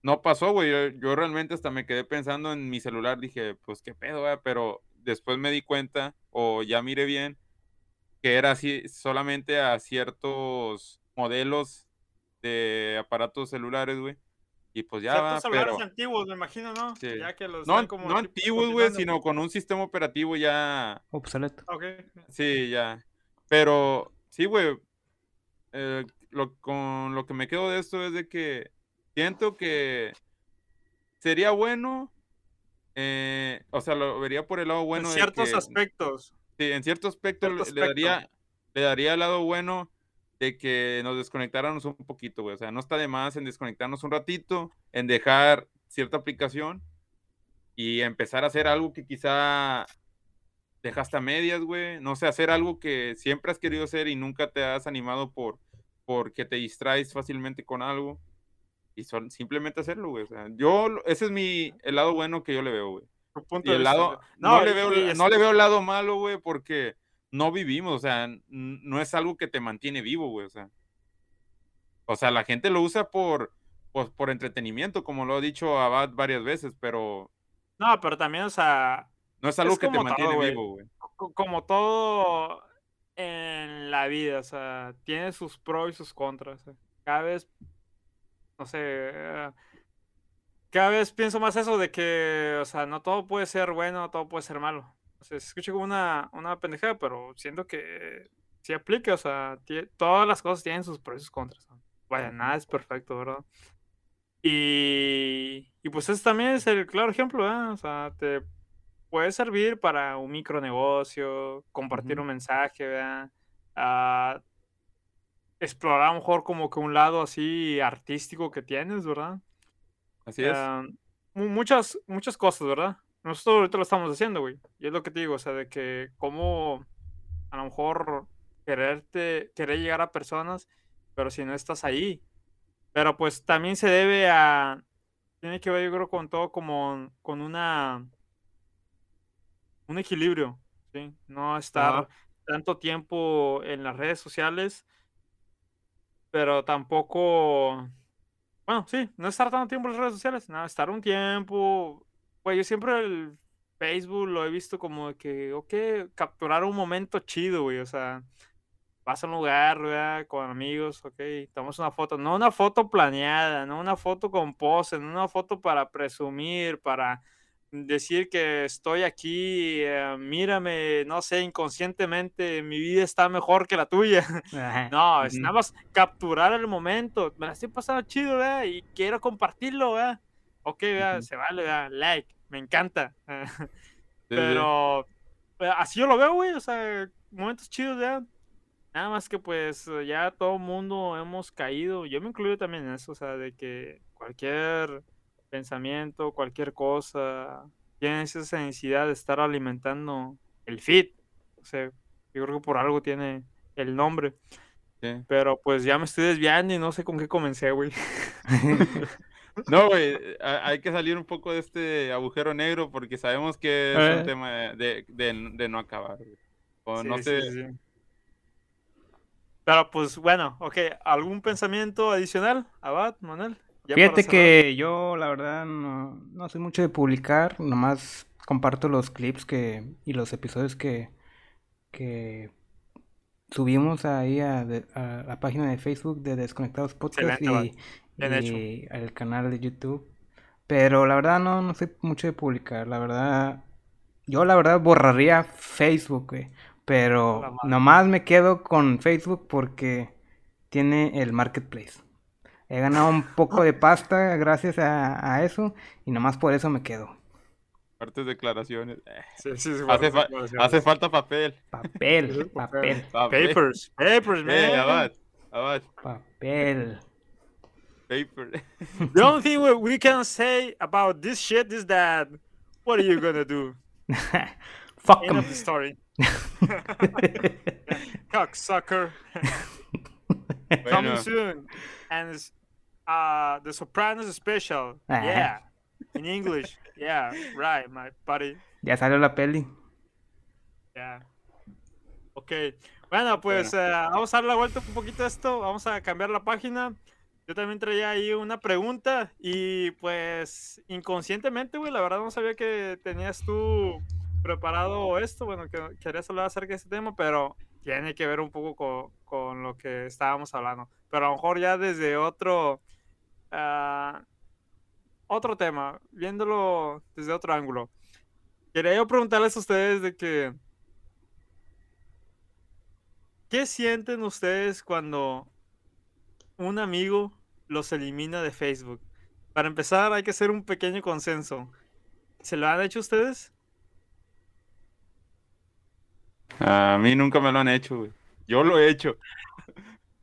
no pasó, güey. Yo, yo realmente hasta me quedé pensando en mi celular. Dije, pues qué pedo, güey. Pero después me di cuenta, o ya miré bien, que era así solamente a ciertos modelos de aparatos celulares, güey. Y pues ya va, Ciertos celulares pero antiguos, me imagino, ¿no? Sí. Ya que los no, como antiguos, güey, sino con un sistema operativo ya, Obsoleto. Ok. sí, ya. Pero sí, güey, eh, lo, con lo que me quedo de esto es de que siento que sería bueno, eh, o sea, lo vería por el lado bueno en de ciertos que- aspectos. Sí, en cierto aspecto, Cierto le- le daría, aspecto. le daría el lado bueno de que nos desconectáramos un poquito, güey. O sea, no está de más en desconectarnos un ratito, en dejar cierta aplicación y empezar a hacer algo que quizá dejaste a medias, güey. No sé, hacer algo que siempre has querido hacer y nunca te has animado por porque te distraes fácilmente con algo. Y son, simplemente hacerlo, güey. O sea, yo, ese es mi, el lado bueno que yo le veo, güey. Y el lado, no, le veo, no le veo el lado malo, güey, porque no vivimos, o sea, no es algo que te mantiene vivo, güey, o sea. O sea, la gente lo usa por, pues, por entretenimiento, como lo ha dicho Abad varias veces, pero No, pero también, o sea, no es algo Es que te todo, mantiene vivo, güey. co- como todo en la vida, o sea, tiene sus pros y sus contras. sea, Cada vez, no sé, eh, cada vez pienso más eso de que, o sea, no todo puede ser bueno, no todo puede ser malo. O sea, se escucha como una, una pendejada, pero siento que sí aplica, o sea, todas las cosas tienen sus pros y sus contras. ¿no? Vaya, nada es perfecto, ¿verdad? Y, y pues ese también es el claro ejemplo, ¿verdad? O sea, te puede servir para un micronegocio, compartir un mensaje, ¿verdad? Ah, explorar a lo mejor como que un lado así artístico que tienes, ¿verdad? Así es. Mu- muchas, muchas cosas, ¿verdad? Nosotros ahorita lo estamos haciendo, güey. Y es lo que te digo, o sea, de que cómo a lo mejor quererte, querer llegar a personas, pero si no estás ahí. Pero pues también se debe a, tiene que ver yo creo con todo como con una, un equilibrio, ¿sí? No estar tanto tiempo en las redes sociales, pero tampoco, bueno, sí, no estar tanto tiempo en las redes sociales, no, estar un tiempo, pues yo siempre el Facebook lo he visto como que, ok, capturar un momento chido, güey, o sea, vas a un lugar, ¿verdad? Con amigos, ok, tomamos una foto, no una foto planeada, no una foto con pose, no una foto para presumir, para decir que estoy aquí, eh, mírame, no sé, inconscientemente mi vida está mejor que la tuya. <laughs> Ajá. No, es nada más capturar el momento. Me la estoy pasando chido, ¿verdad? Y quiero compartirlo, ¿verdad? Ok. Se vale, ¿verdad? Like, me encanta. <laughs> Pero eh, así yo lo veo, güey. O sea, momentos chidos, ¿verdad? Nada más que pues ya todo el mundo hemos caído. Yo me incluyo también en eso, o sea, de que cualquier pensamiento, cualquier cosa, tienes esa necesidad de estar alimentando el feed. O sea, yo creo que por algo tiene el nombre. Sí. Pero pues ya me estoy desviando y no sé con qué comencé, güey. <laughs> <laughs> No, güey, hay que salir un poco de este agujero negro porque sabemos que es Eh. un tema de, de- de no acabar. O Sí, no sé. sí. Pero pues bueno, ok, ¿algún pensamiento adicional, Abad, Manuel? Ya Fíjate que yo, la verdad, no, no soy mucho de publicar, nomás comparto los clips que y los episodios que, que subimos ahí a, la página de Facebook de Desconectados Podcast Excelente, y, Bien hecho. y al canal de YouTube. Pero la verdad no, no soy mucho de publicar, la verdad, yo la verdad borraría Facebook, güey, pero nomás me quedo con Facebook porque tiene el marketplace. He ganado un poco de <laughs> pasta gracias a, a eso y nomás por eso me quedo. Fuertes declaraciones. Eh, <laughs> Sí, sí, sí, hace, fa- falta papel. <laughs> Papel, papel, Papel. Papers, papers, man. Eh, Abad, Abad, papel. Paper. <laughs> The only thing we, we can say about this shit is that what are you gonna do? <laughs> Fuck End 'em. of the story. <laughs> Cocksucker. Coming soon. And it's, uh, The Sopranos special. Ah. Yeah. In English. Yeah, right, my buddy. Ya salió la peli. Yeah. Ok. Bueno, pues eh, vamos a dar la vuelta un poquito a esto. Vamos a cambiar la página. Yo también traía ahí una pregunta y pues inconscientemente, güey, la verdad no sabía que tenías tú preparado esto. Bueno, que querías hablar acerca de este tema, pero tiene que ver un poco con, con lo que estábamos hablando. Pero a lo mejor ya desde otro, ah, otro tema, viéndolo desde otro ángulo. Quería yo preguntarles a ustedes de que, ¿qué sienten ustedes cuando un amigo los elimina de Facebook? Para empezar, hay que hacer un pequeño consenso. ¿Se lo han hecho ustedes? a mí nunca me lo han hecho, güey. Yo lo he hecho.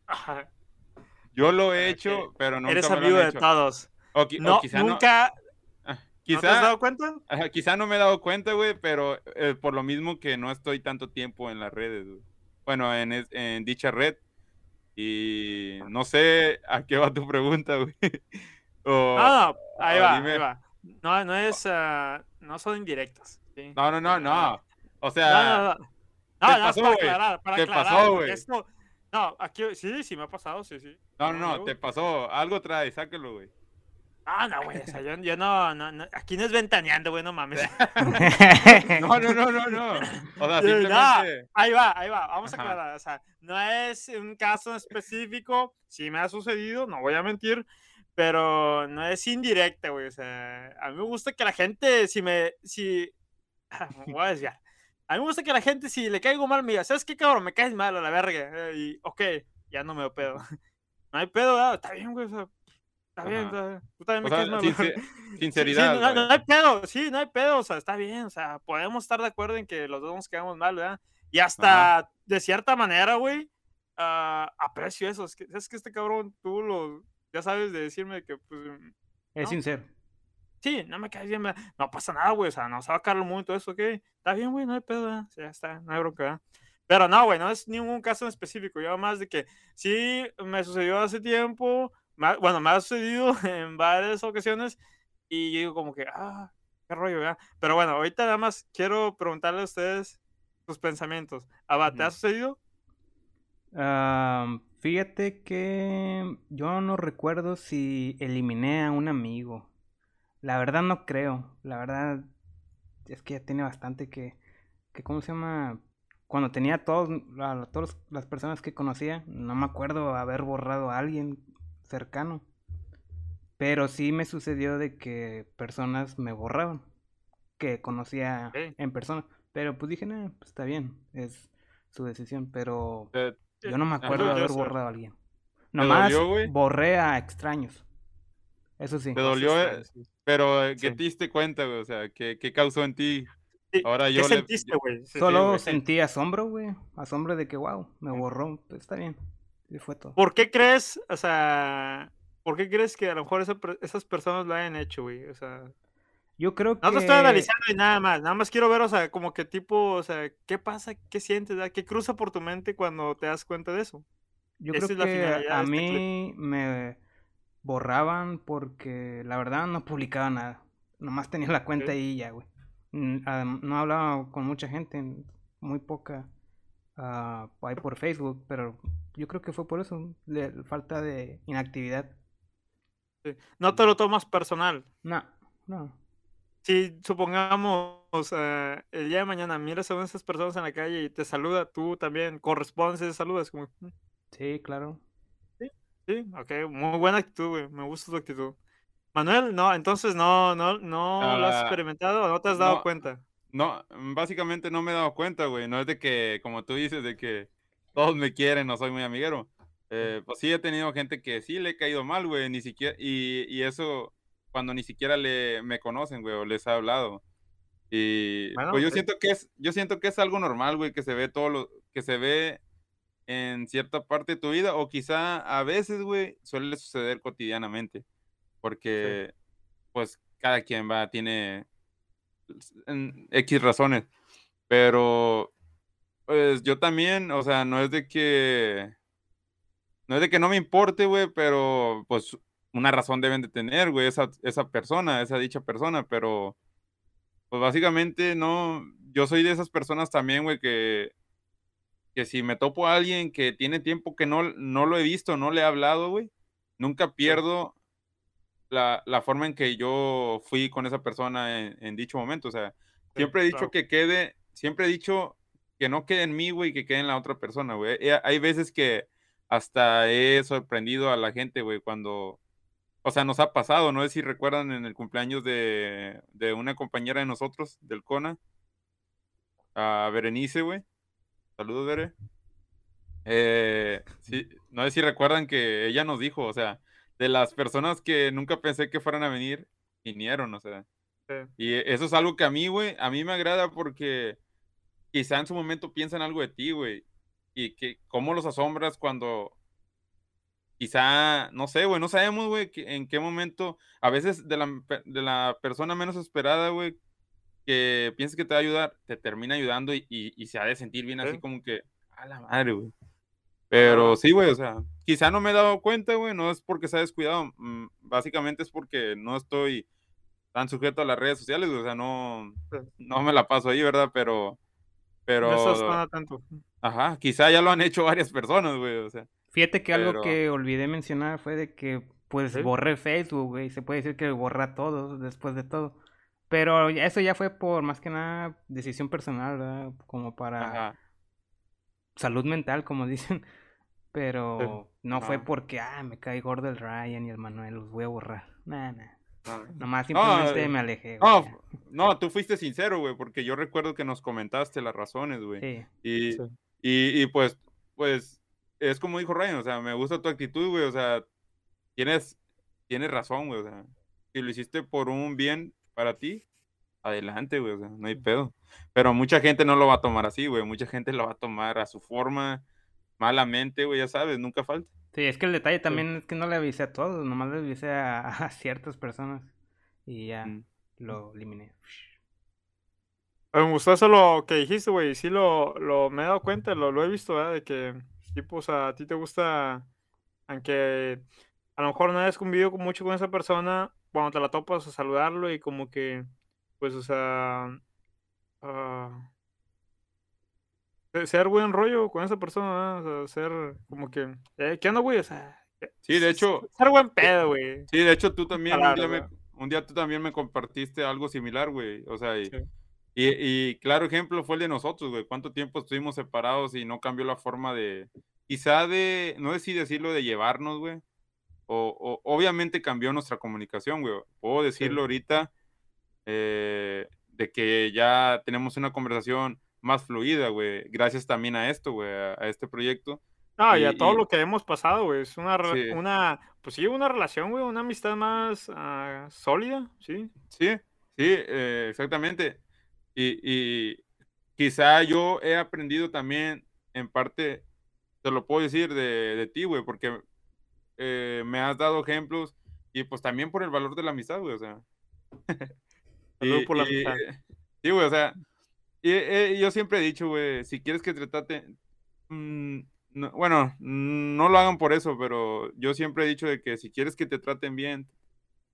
Ajá, <laughs> Yo lo he hecho, pero nunca Eres me lo amigo han de hecho. todos. O, qui- o No, nunca. ah, ¿No te has dado cuenta? ajá, quizá no me he dado cuenta, güey, pero eh, por lo mismo que no estoy tanto tiempo en las redes, güey. Bueno, en, es- en dicha red. Y no sé a qué va tu pregunta, güey. <laughs> O- Ah, no, ahí va, dime. ahí va. No, no es. ah, no son indirectas. ¿sí? No, no, no, no. O sea, no, no. No, ¿te no, pasó, para aclarar, para ¿Te aclarar, pasó, güey? esto- No, aquí sí, sí me ha pasado, sí, sí. no, no, no, te pasó. Algo trae, sáqualo, güey. Ah, no, güey, o sea, yo, yo no, no, no, aquí no es ventaneando, güey, no mames. <laughs> No, no, no, no, no. O sea, Sí, <laughs> no, simplemente. ahí va, ahí va, vamos a aclarar, o sea, no es un caso específico, sí me ha sucedido, no voy a mentir, pero no es indirecta, güey, o sea, a mí me gusta que la gente, si me, si, me voy a desviar, a mí me gusta que la gente, si le caigo mal, me diga, ¿sabes qué, cabrón? Me caes mal a la verga, eh, y, ok, ya no me pedo, <laughs> no hay pedo, ¿verdad? está bien, güey, o sea, está bien, Ajá. está tú también me O sea, caes mal, sincer- Sí, sí, sinceridad. no, no hay pedo, sí, no hay pedo, o sea, está bien, o sea, podemos estar de acuerdo en que los dos nos quedamos mal, ¿verdad? Y hasta, de cierta manera, güey, ah, aprecio eso, es que, es que este cabrón, tú lo, ya sabes de decirme que, pues, mm, Es ¿No? sincero. sí, no me caes bien, ¿verdad? no pasa nada, güey, o sea, no se va a caer el mundo, eso, ok, está bien, güey, no hay pedo, ¿verdad? Ya está, no hay bronca, ¿verdad? Pero no, güey, no es ningún caso en específico, yo más de que sí me sucedió hace tiempo, bueno, me ha sucedido en varias ocasiones y yo digo como que, ah, qué rollo, ¿verdad? Pero bueno, ahorita nada más quiero preguntarle a ustedes sus pensamientos. Abba, ¿te ha sucedido? Am, fíjate que yo no recuerdo si eliminé a un amigo. La verdad no creo. La verdad es que ya tiene bastante que, que ¿cómo se llama? Cuando tenía a todos, a todas las personas que conocía, no me acuerdo haber borrado a alguien cercano. Pero sí me sucedió de que personas me borraban, que conocía en persona. Pero pues dije, no, pues está bien, es su decisión. Pero Te- yo no me Ajá. acuerdo de haber borrado a alguien. Nomás dolió, borré a extraños. Eso sí. Te dolió, eh, pero eh, ¿qué Sí. te diste cuenta, güey? O sea, ¿qué, qué causó en ti? Ahora ¿Qué yo sentiste, güey? Solo sentí asombro, güey. Asombro de que, wow, me borró. Pues está bien. Y fue todo. ¿Por qué crees, o sea, por qué crees que a lo mejor esa esas personas lo hayan hecho, güey? O sea, Yo creo que... No te estoy analizando y nada más, nada más quiero ver, o sea, como que tipo, o sea, ¿qué pasa? ¿Qué sientes? ¿Qué cruza por tu mente cuando te das cuenta de eso? Yo Esa creo es que a este clip. mí me borraban porque la verdad no publicaba nada. Nomás tenía la cuenta ahí y ya, güey. No hablaba con mucha gente, muy poca ah, ahí por Facebook, pero yo creo que fue por eso, de falta de inactividad. Sí. No te lo tomas personal. No, no. Si supongamos eh, el día de mañana miras a una de esas personas en la calle y te saluda, tú también correspondes ese saludo, es como, "Mm, Sí, claro. sí, ok, muy buena actitud, güey, me gusta tu actitud. Manuel, no, entonces no, no, no lo has Ah, experimentado o no te has dado no, cuenta. No, básicamente no me he dado cuenta, güey. No es de que, como tú dices, de que todos me quieren, no soy muy amiguero. Eh, pues sí he tenido gente que sí le he caído mal, güey, ni siquiera, y, y eso cuando ni siquiera le, me conocen, güey, o les he hablado. Y Bueno, pues yo siento que es, yo siento que es algo normal, güey, que se ve todo lo, que se ve en cierta parte de tu vida, o quizá a veces, güey, suele suceder cotidianamente, porque pues cada quien va, tiene en X razones. Pero, pues yo también, o sea, no es de que, no es de que no me importe, güey, pero pues una razón deben de tener, güey, esa, esa persona, esa dicha persona, pero, pues básicamente no, yo soy de esas personas también, güey, que, que si me topo a alguien que tiene tiempo que no, no lo he visto, no le he hablado, güey, nunca pierdo la, la forma en que yo fui con esa persona en, en dicho momento. O sea, Sí, siempre he dicho claro. que quede, siempre he dicho que no quede en mí, güey, que quede en la otra persona, güey. Eh, Hay veces que hasta he sorprendido a la gente, güey, cuando, o sea, nos ha pasado, no sé si recuerdan en el cumpleaños de, de una compañera de nosotros, del CONA, a Berenice, güey. Saludos, Bere. Eh, sí, no sé si recuerdan que ella nos dijo, o sea, de las personas que nunca pensé que fueran a venir, vinieron, o sea. Sí. Y eso es algo que a mí, güey, a mí me agrada porque quizá en su momento piensan algo de ti, güey. Y que cómo los asombras cuando quizá, no sé, güey, no sabemos, güey, en qué momento, a veces de la, de la persona menos esperada, güey, que piensas que te va a ayudar, te termina ayudando y, y- y se ha de sentir bien así Sí. como que, a la madre, güey. Pero sí, güey, o sea, quizá no me he dado cuenta, güey, no es porque se ha descuidado, mm, básicamente es porque no estoy tan sujeto a las redes sociales, güey, o sea, no, no me la paso ahí, ¿verdad? Pero, No estás tan pero, atento. ajá, quizá ya lo han hecho varias personas, güey, o sea, Fíjate que algo pero, que olvidé mencionar fue de que pues Sí. borré Facebook, güey. Se puede decir que borré a todos después de todo. Pero eso ya fue por más que nada decisión personal, ¿verdad? Como para ajá, salud mental, como <laughs> dicen. Pero no fue porque, ah, me cae gordo el Ryan y el Manuel, los voy a borrar. Nah, nah. Ajá. Nomás No, simplemente eh, me alejé, güey. no, no, tú fuiste sincero, güey, porque yo recuerdo que nos comentaste las razones, güey. Sí. Y, Sí. y, y pues, pues, es como dijo Ryan, o sea, me gusta tu actitud, güey, o sea, tienes, tienes razón, güey, o sea, si lo hiciste por un bien para ti, adelante, güey, o sea, no hay pedo. Pero mucha gente no lo va a tomar así, güey, mucha gente lo va a tomar a su forma, malamente, güey, ya sabes, nunca falta. Sí, es que el detalle Sí. también es que no le avisé a todos, nomás le avisé a, <laughs> a ciertas personas. Y ya Mm. lo eliminé. Me gustó eso lo que dijiste, güey. Sí, lo, lo me he dado cuenta, lo, lo he visto, ¿verdad? De que, sí, pues a ti te gusta, aunque a lo mejor no hayas convivido con- mucho con esa persona, cuando te la topas a saludarlo y como que, pues, o sea, ah, ser buen rollo con esa persona, ¿verdad? O sea, ser como que, eh, ¿qué onda, güey? O sea, eh, Sí, de hecho, ser buen eh, pedo, güey. sí, de hecho tú también un día me, ¿verdad? un día tú también me compartiste algo similar, güey, o sea, y, Sí. y, y claro ejemplo fue el de nosotros, güey, cuánto tiempo estuvimos separados y no cambió la forma de, quizá de, no sé si decirlo de llevarnos, güey, o, o- obviamente cambió nuestra comunicación, güey. Puedo Sí. decirlo ahorita eh, de que ya tenemos una conversación más fluida, güey. Gracias también a esto, güey, a, a este proyecto. No, Y, y a todo y lo que hemos pasado, güey. Es una, sí, una, pues sí, una relación, güey, una amistad más ah, sólida, sí. sí, sí, eh, exactamente. Y, y quizá yo he aprendido también, en parte, te lo puedo decir de, de ti, güey, porque eh, me has dado ejemplos y pues también por el valor de la amistad, güey, o sea. <laughs> Salud por la y- mitad. Sí, güey, o sea, y, eh, yo siempre he dicho, güey, si quieres que te traten, mm, no- bueno, mm, no lo hagan por eso, pero yo siempre he dicho de que si quieres que te traten bien,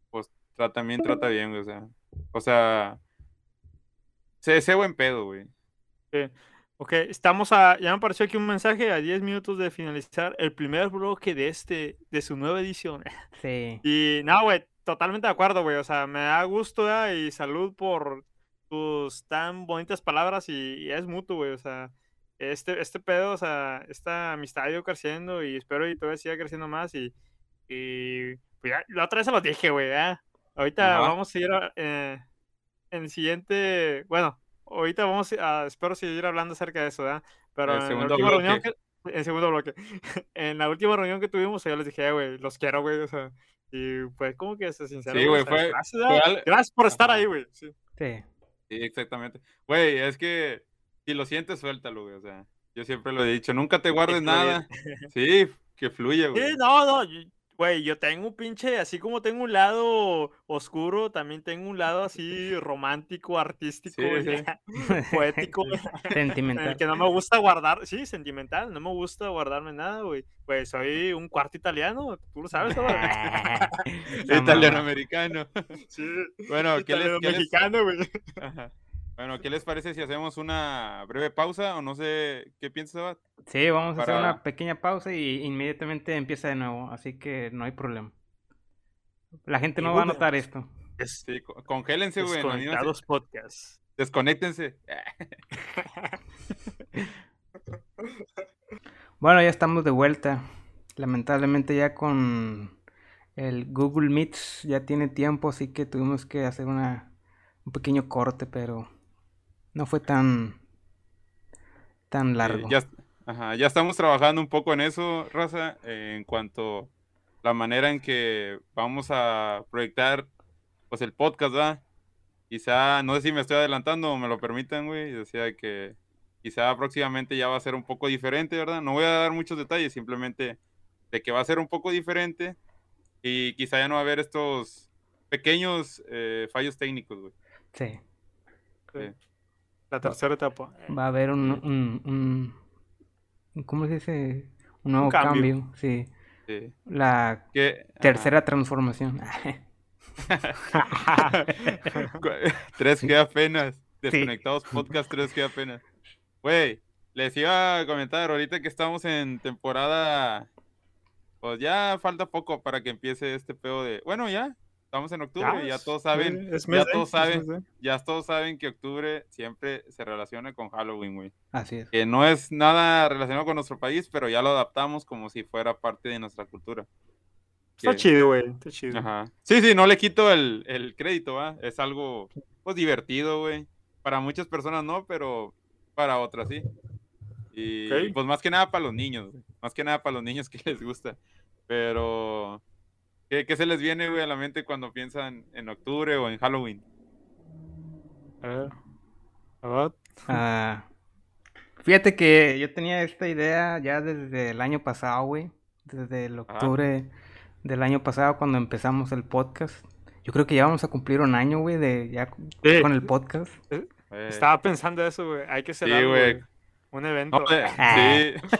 pues trata bien, trata bien, güey, o sea, o sea, sé, sé buen pedo, güey. Ok, estamos a. Ya me apareció aquí un mensaje a 10 minutos de finalizar el primer bloque de este, de su nueva edición. Sí. Y no, güey, totalmente de acuerdo, güey. O sea, me da gusto ¿verdad? y salud por tus tan bonitas palabras y, y es mutuo, güey. O sea, este, este pedo, o sea, esta amistad ha ido creciendo y espero y todavía siga creciendo más. Y, y pues ya, la otra vez se lo dije, güey. ¿verdad? Ahorita Ajá. vamos a ir a- eh, en el siguiente. Bueno, ahorita vamos a. Espero seguir hablando acerca de eso, ¿verdad? Pero El en la última reunión bloque. que. En segundo bloque. <laughs> en la última reunión que tuvimos, yo les dije, "Eh, güey, los quiero, güey. O sea, y pues como que se sincero. Sí, güey, fue- Gracias, fue al- gracias por estar ahí, güey. Sí. Sí. Sí, exactamente. Güey, es que si lo sientes, suéltalo, güey, o sea, yo siempre lo he dicho, nunca te guardes nada. Sí, que fluya, güey. Sí, no, no. yo- Güey, yo tengo un pinche, así como tengo un lado oscuro, también tengo un lado así romántico, artístico, Sí, <laughs> poético, <laughs> Sentimental. el que no me gusta guardar, sí, sentimental, no me gusta guardarme nada, güey. Pues soy un cuarto italiano, tú lo sabes, <laughs> ¿no? Italiano americano. Sí, Bueno, ¿qué les, italiano qué les- mexicano, güey. Ajá. Bueno, ¿qué les parece si hacemos una breve pausa o no sé qué piensas, Abad? Sí, vamos a hacer una pequeña pausa y inmediatamente empieza de nuevo, así que no hay problema. La gente no va a notar esto. Sí, co- congélense, güey. Desconectados <laughs> Podcast. Desconéctense. <laughs> <laughs> Bueno, ya estamos de vuelta. Lamentablemente ya con el Google Meets ya tiene tiempo, así que tuvimos que hacer una, un pequeño corte, pero no fue tan tan Eh, largo. ya, ajá, ya estamos trabajando un poco en eso, Raza, eh, en cuanto la manera en que vamos a proyectar pues el podcast, ¿verdad? Quizá, no sé si me estoy adelantando o me lo permitan, güey, decía que quizá próximamente ya va a ser un poco diferente, ¿verdad? No voy a dar muchos detalles, simplemente de que va a ser un poco diferente y quizá ya no va a haber estos pequeños eh, fallos técnicos, güey. Sí, Sí. La tercera etapa. va a haber un, un, un- ¿cómo se dice? Un nuevo cambio. cambio, sí. Sí. La Que, ajá. tercera transformación. <laughs> <laughs> 3G apenas. Desconectados Podcast 3G apenas. Güey, les iba a comentar ahorita que estamos en temporada. Pues ya falta poco para que empiece este pedo de. Bueno, ya. Estamos en octubre, ya, es- todos saben. es ya todos saben. Ya todos saben que octubre siempre se relaciona con Halloween, güey. Así es. Que no es nada relacionado con nuestro país, pero ya lo adaptamos como si fuera parte de nuestra cultura. Está Que- chido, güey. Está chido. Ajá. Sí, sí, no le quito el, el crédito, ¿va? Es algo, pues, divertido, güey. Para muchas personas no, pero para otras sí. Y Ok. pues más que nada para los niños, güey. Más que nada para los niños que <laughs> les gusta. Pero, ¿qué, qué se les viene, güey, a la mente cuando piensan en octubre o en Halloween? A ver. A ver. Ah, fíjate que yo tenía esta idea ya desde el año pasado, güey. Desde el octubre del año pasado cuando empezamos el podcast. Yo creo que ya vamos a cumplir un año, güey, de ya Sí. con el podcast. Eh, Estaba pensando eso, güey. Hay que hacer Sí, algo, güey. güey. Un evento. no, eh, Ah.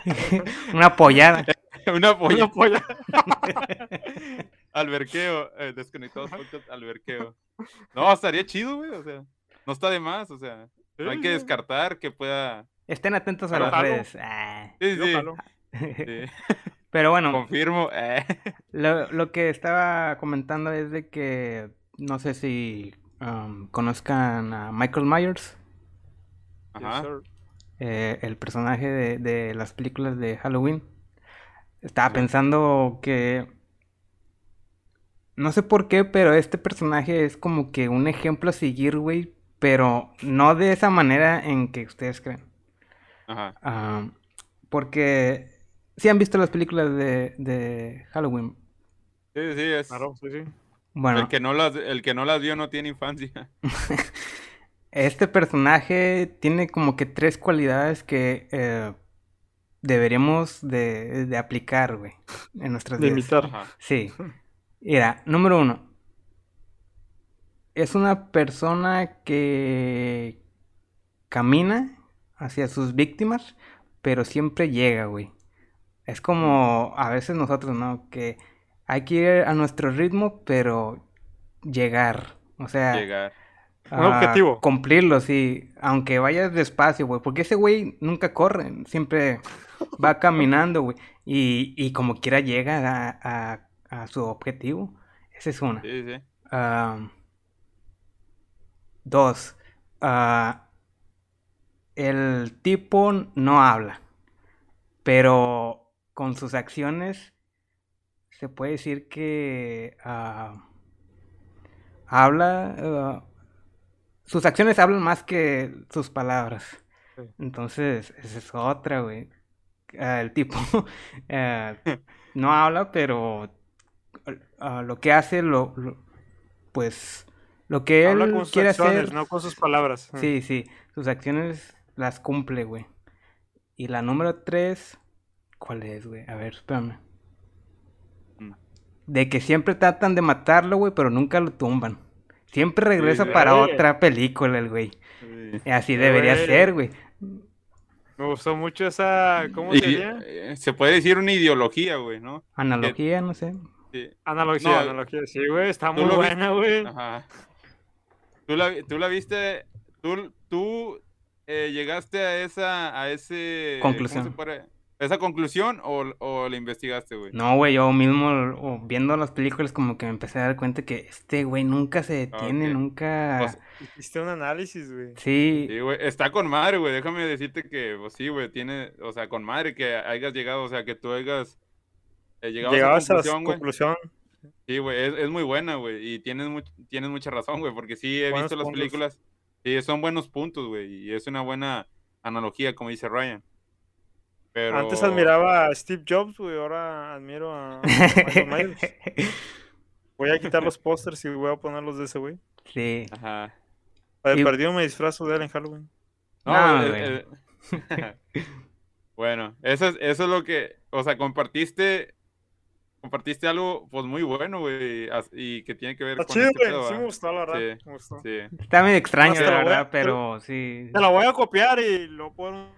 sí, <laughs> Una apoyada. <laughs> <laughs> una polla. Una polla. <laughs> Alberqueo, eh, desconectados podcast, alberqueo. No, estaría chido, güey, o sea, no está de más, o sea, no hay que descartar que pueda. Estén atentos a Pero las jalo. redes. Ah. Sí, sí, <laughs> sí, Pero bueno, confirmo. eh. lo, lo que estaba comentando es de que no sé si um, conozcan a Michael Myers, Ajá. eh, el personaje de, de las películas de Halloween. Estaba Sí. pensando que no sé por qué, pero este personaje es como que un ejemplo a seguir, güey, pero no de esa manera en que ustedes creen. Ajá. Ah, porque si han visto las películas de, de Halloween. Sí, sí, es. Claro, sí, sí. Bueno, El que, no las, el que no las vio no tiene infancia. <laughs> este personaje tiene como que tres cualidades que eh, deberíamos de, de aplicar, güey, en nuestras De vidas. imitar. Sí. <laughs> Mira, número uno. es una persona que camina hacia sus víctimas, pero siempre llega, güey. Es como a veces nosotros, ¿no? Que hay que ir a nuestro ritmo, pero llegar. O sea, Llegar. Un objetivo. Cumplirlo, sí. Aunque vayas despacio, güey. Porque ese güey nunca corre. Siempre va <laughs> caminando, güey. Y, y como quiera llega a, a- a su objetivo. Esa es una. Sí, sí. Ah, dos. ah, el tipo no habla. Pero con sus acciones se puede decir que ah, habla. Sus acciones hablan más que sus palabras. Sí. Entonces, esa es otra, güey. Ah, el tipo ah, <laughs> <laughs> no habla, pero ah, lo que hace, lo, lo- pues, lo que Habla él con sus quiere acciones, hacer, no con sus palabras. sí, sí, sus acciones las cumple, güey. Y la número tres, ¿cuál es, güey? A ver, espérame. Mm. De que siempre tratan de matarlo, güey, pero nunca lo tumban. Siempre regresa sí. para Güey. otra película, el güey. Sí. Así debería Güey. ser, güey. Me gustó mucho esa. ¿Cómo Y, sería? eh, se puede decir una ideología, güey, ¿no? Analogía, no sé. Sí. Analogía, No, analogía. Sí, güey, está muy buena, güey. Ajá. ¿Tú la, tú la viste? ¿Tú, tú eh, llegaste a esa, a ese... ¿cómo se Conclusión. puede- ¿Esa conclusión o, o la investigaste, güey? No, güey, yo mismo o viendo las películas como que me empecé a dar cuenta que este güey nunca se detiene, Ok. nunca... Pues, Hiciste un análisis, güey. Sí, Sí, güey, está con madre, güey. Déjame decirte que, pues sí, güey, tiene, o sea, con madre que hayas llegado, o sea, que tú hayas eh, llegado Llegabas a a esa conclusión, güey. conclusión. Sí, güey, es, es muy buena, güey, y tienes, much- tienes mucha razón, güey, porque sí he Buenos visto las puntos. películas, sí, son buenos puntos, güey, y es una buena analogía, como dice Ryan. Pero... Antes admiraba a Steve Jobs, güey. Ahora admiro a Michael Myers. <laughs> Voy a quitar los pósters y voy a ponerlos de ese, güey. sí. Ajá. De Y- perdido me disfrazo de él en Halloween. No, No, eh, güey. eh, <laughs> bueno, eso es, eso es lo que, o sea, compartiste, compartiste algo, pues, muy bueno, güey, y que tiene que ver Está con chido, este pedo, Sí me gustó, la verdad. Sí, Me gustó. Sí. Está medio extraño, la a- verdad, pero sí. Te la voy a copiar y lo pongo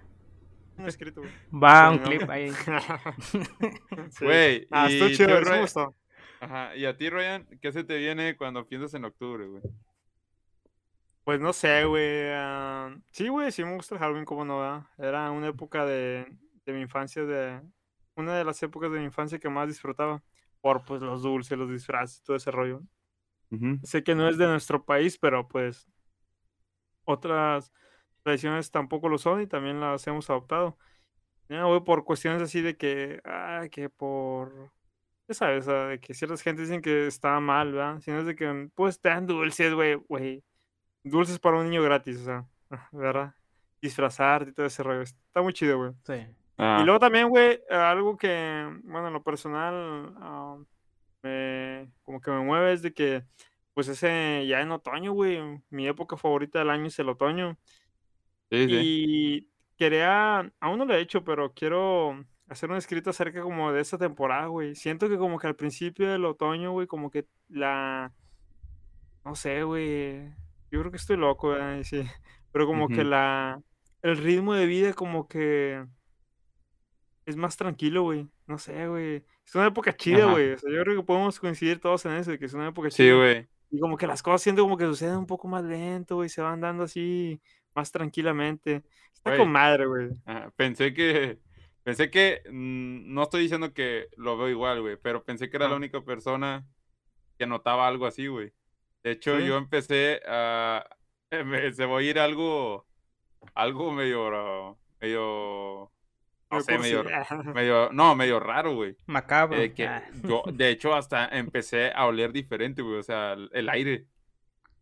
un escrito, güey. Va Sí, un ¿no? clip ahí. <laughs> Sí. Güey, Ah, estuvo chido, me gustó. Ajá, y a ti, Ryan, ¿qué se te viene cuando piensas en octubre, güey? Pues no sé, güey. sí, güey, sí me gusta el Halloween, como no, ¿verdad? Era una época de, de mi infancia, de una de las épocas de mi infancia que más disfrutaba. Por pues los dulces, los disfraces, todo ese rollo. Sé que no es de nuestro país, pero pues otras tradiciones tampoco lo son y también las hemos adoptado. Ya, güey, por cuestiones así de que, ah, que por, ya sabes, sea, de que ciertas gente dicen que está mal, ¿verdad? Sino es de que, pues, te dan dulces, güey, güey. Dulces para un niño gratis, o sea, <laughs> ¿verdad? Disfrazarte y todo ese rollo. Está muy chido, güey. Sí. Ah, Y luego también, güey, algo que, bueno, en lo personal, ah, me, como que me mueve es de que, pues ese, ya en otoño, güey, mi época favorita del año es el otoño. Sí, sí. Y quería, aún no lo he hecho, pero quiero hacer un escrito acerca como de esa temporada, güey. Siento que como que al principio del otoño, güey, como que la, no sé, güey, yo creo que estoy loco, güey, sí, <laughs> pero como que la, el ritmo de vida como que es más tranquilo, güey. No sé, güey. Es una época chida, Ajá. güey. O sea, yo creo que podemos coincidir todos en eso, de que es una época Sí, chida. güey. Y como que las cosas siento como que suceden un poco más lento, güey. Se van dando así más tranquilamente. Está Güey. con madre, güey. Ajá, Pensé que, pensé que, mm, no estoy diciendo que lo veo igual, güey, pero pensé que era la Ah. única persona que notaba algo así, güey. De hecho, ¿Sí? yo empecé a, <laughs> me- se voy a ir algo, algo medio, medio, no sé, medio, <laughs> medio, no, medio raro, güey. Macabro. Eh, que Ah, yo, de hecho, hasta empecé a oler diferente, güey, o sea, el, el aire.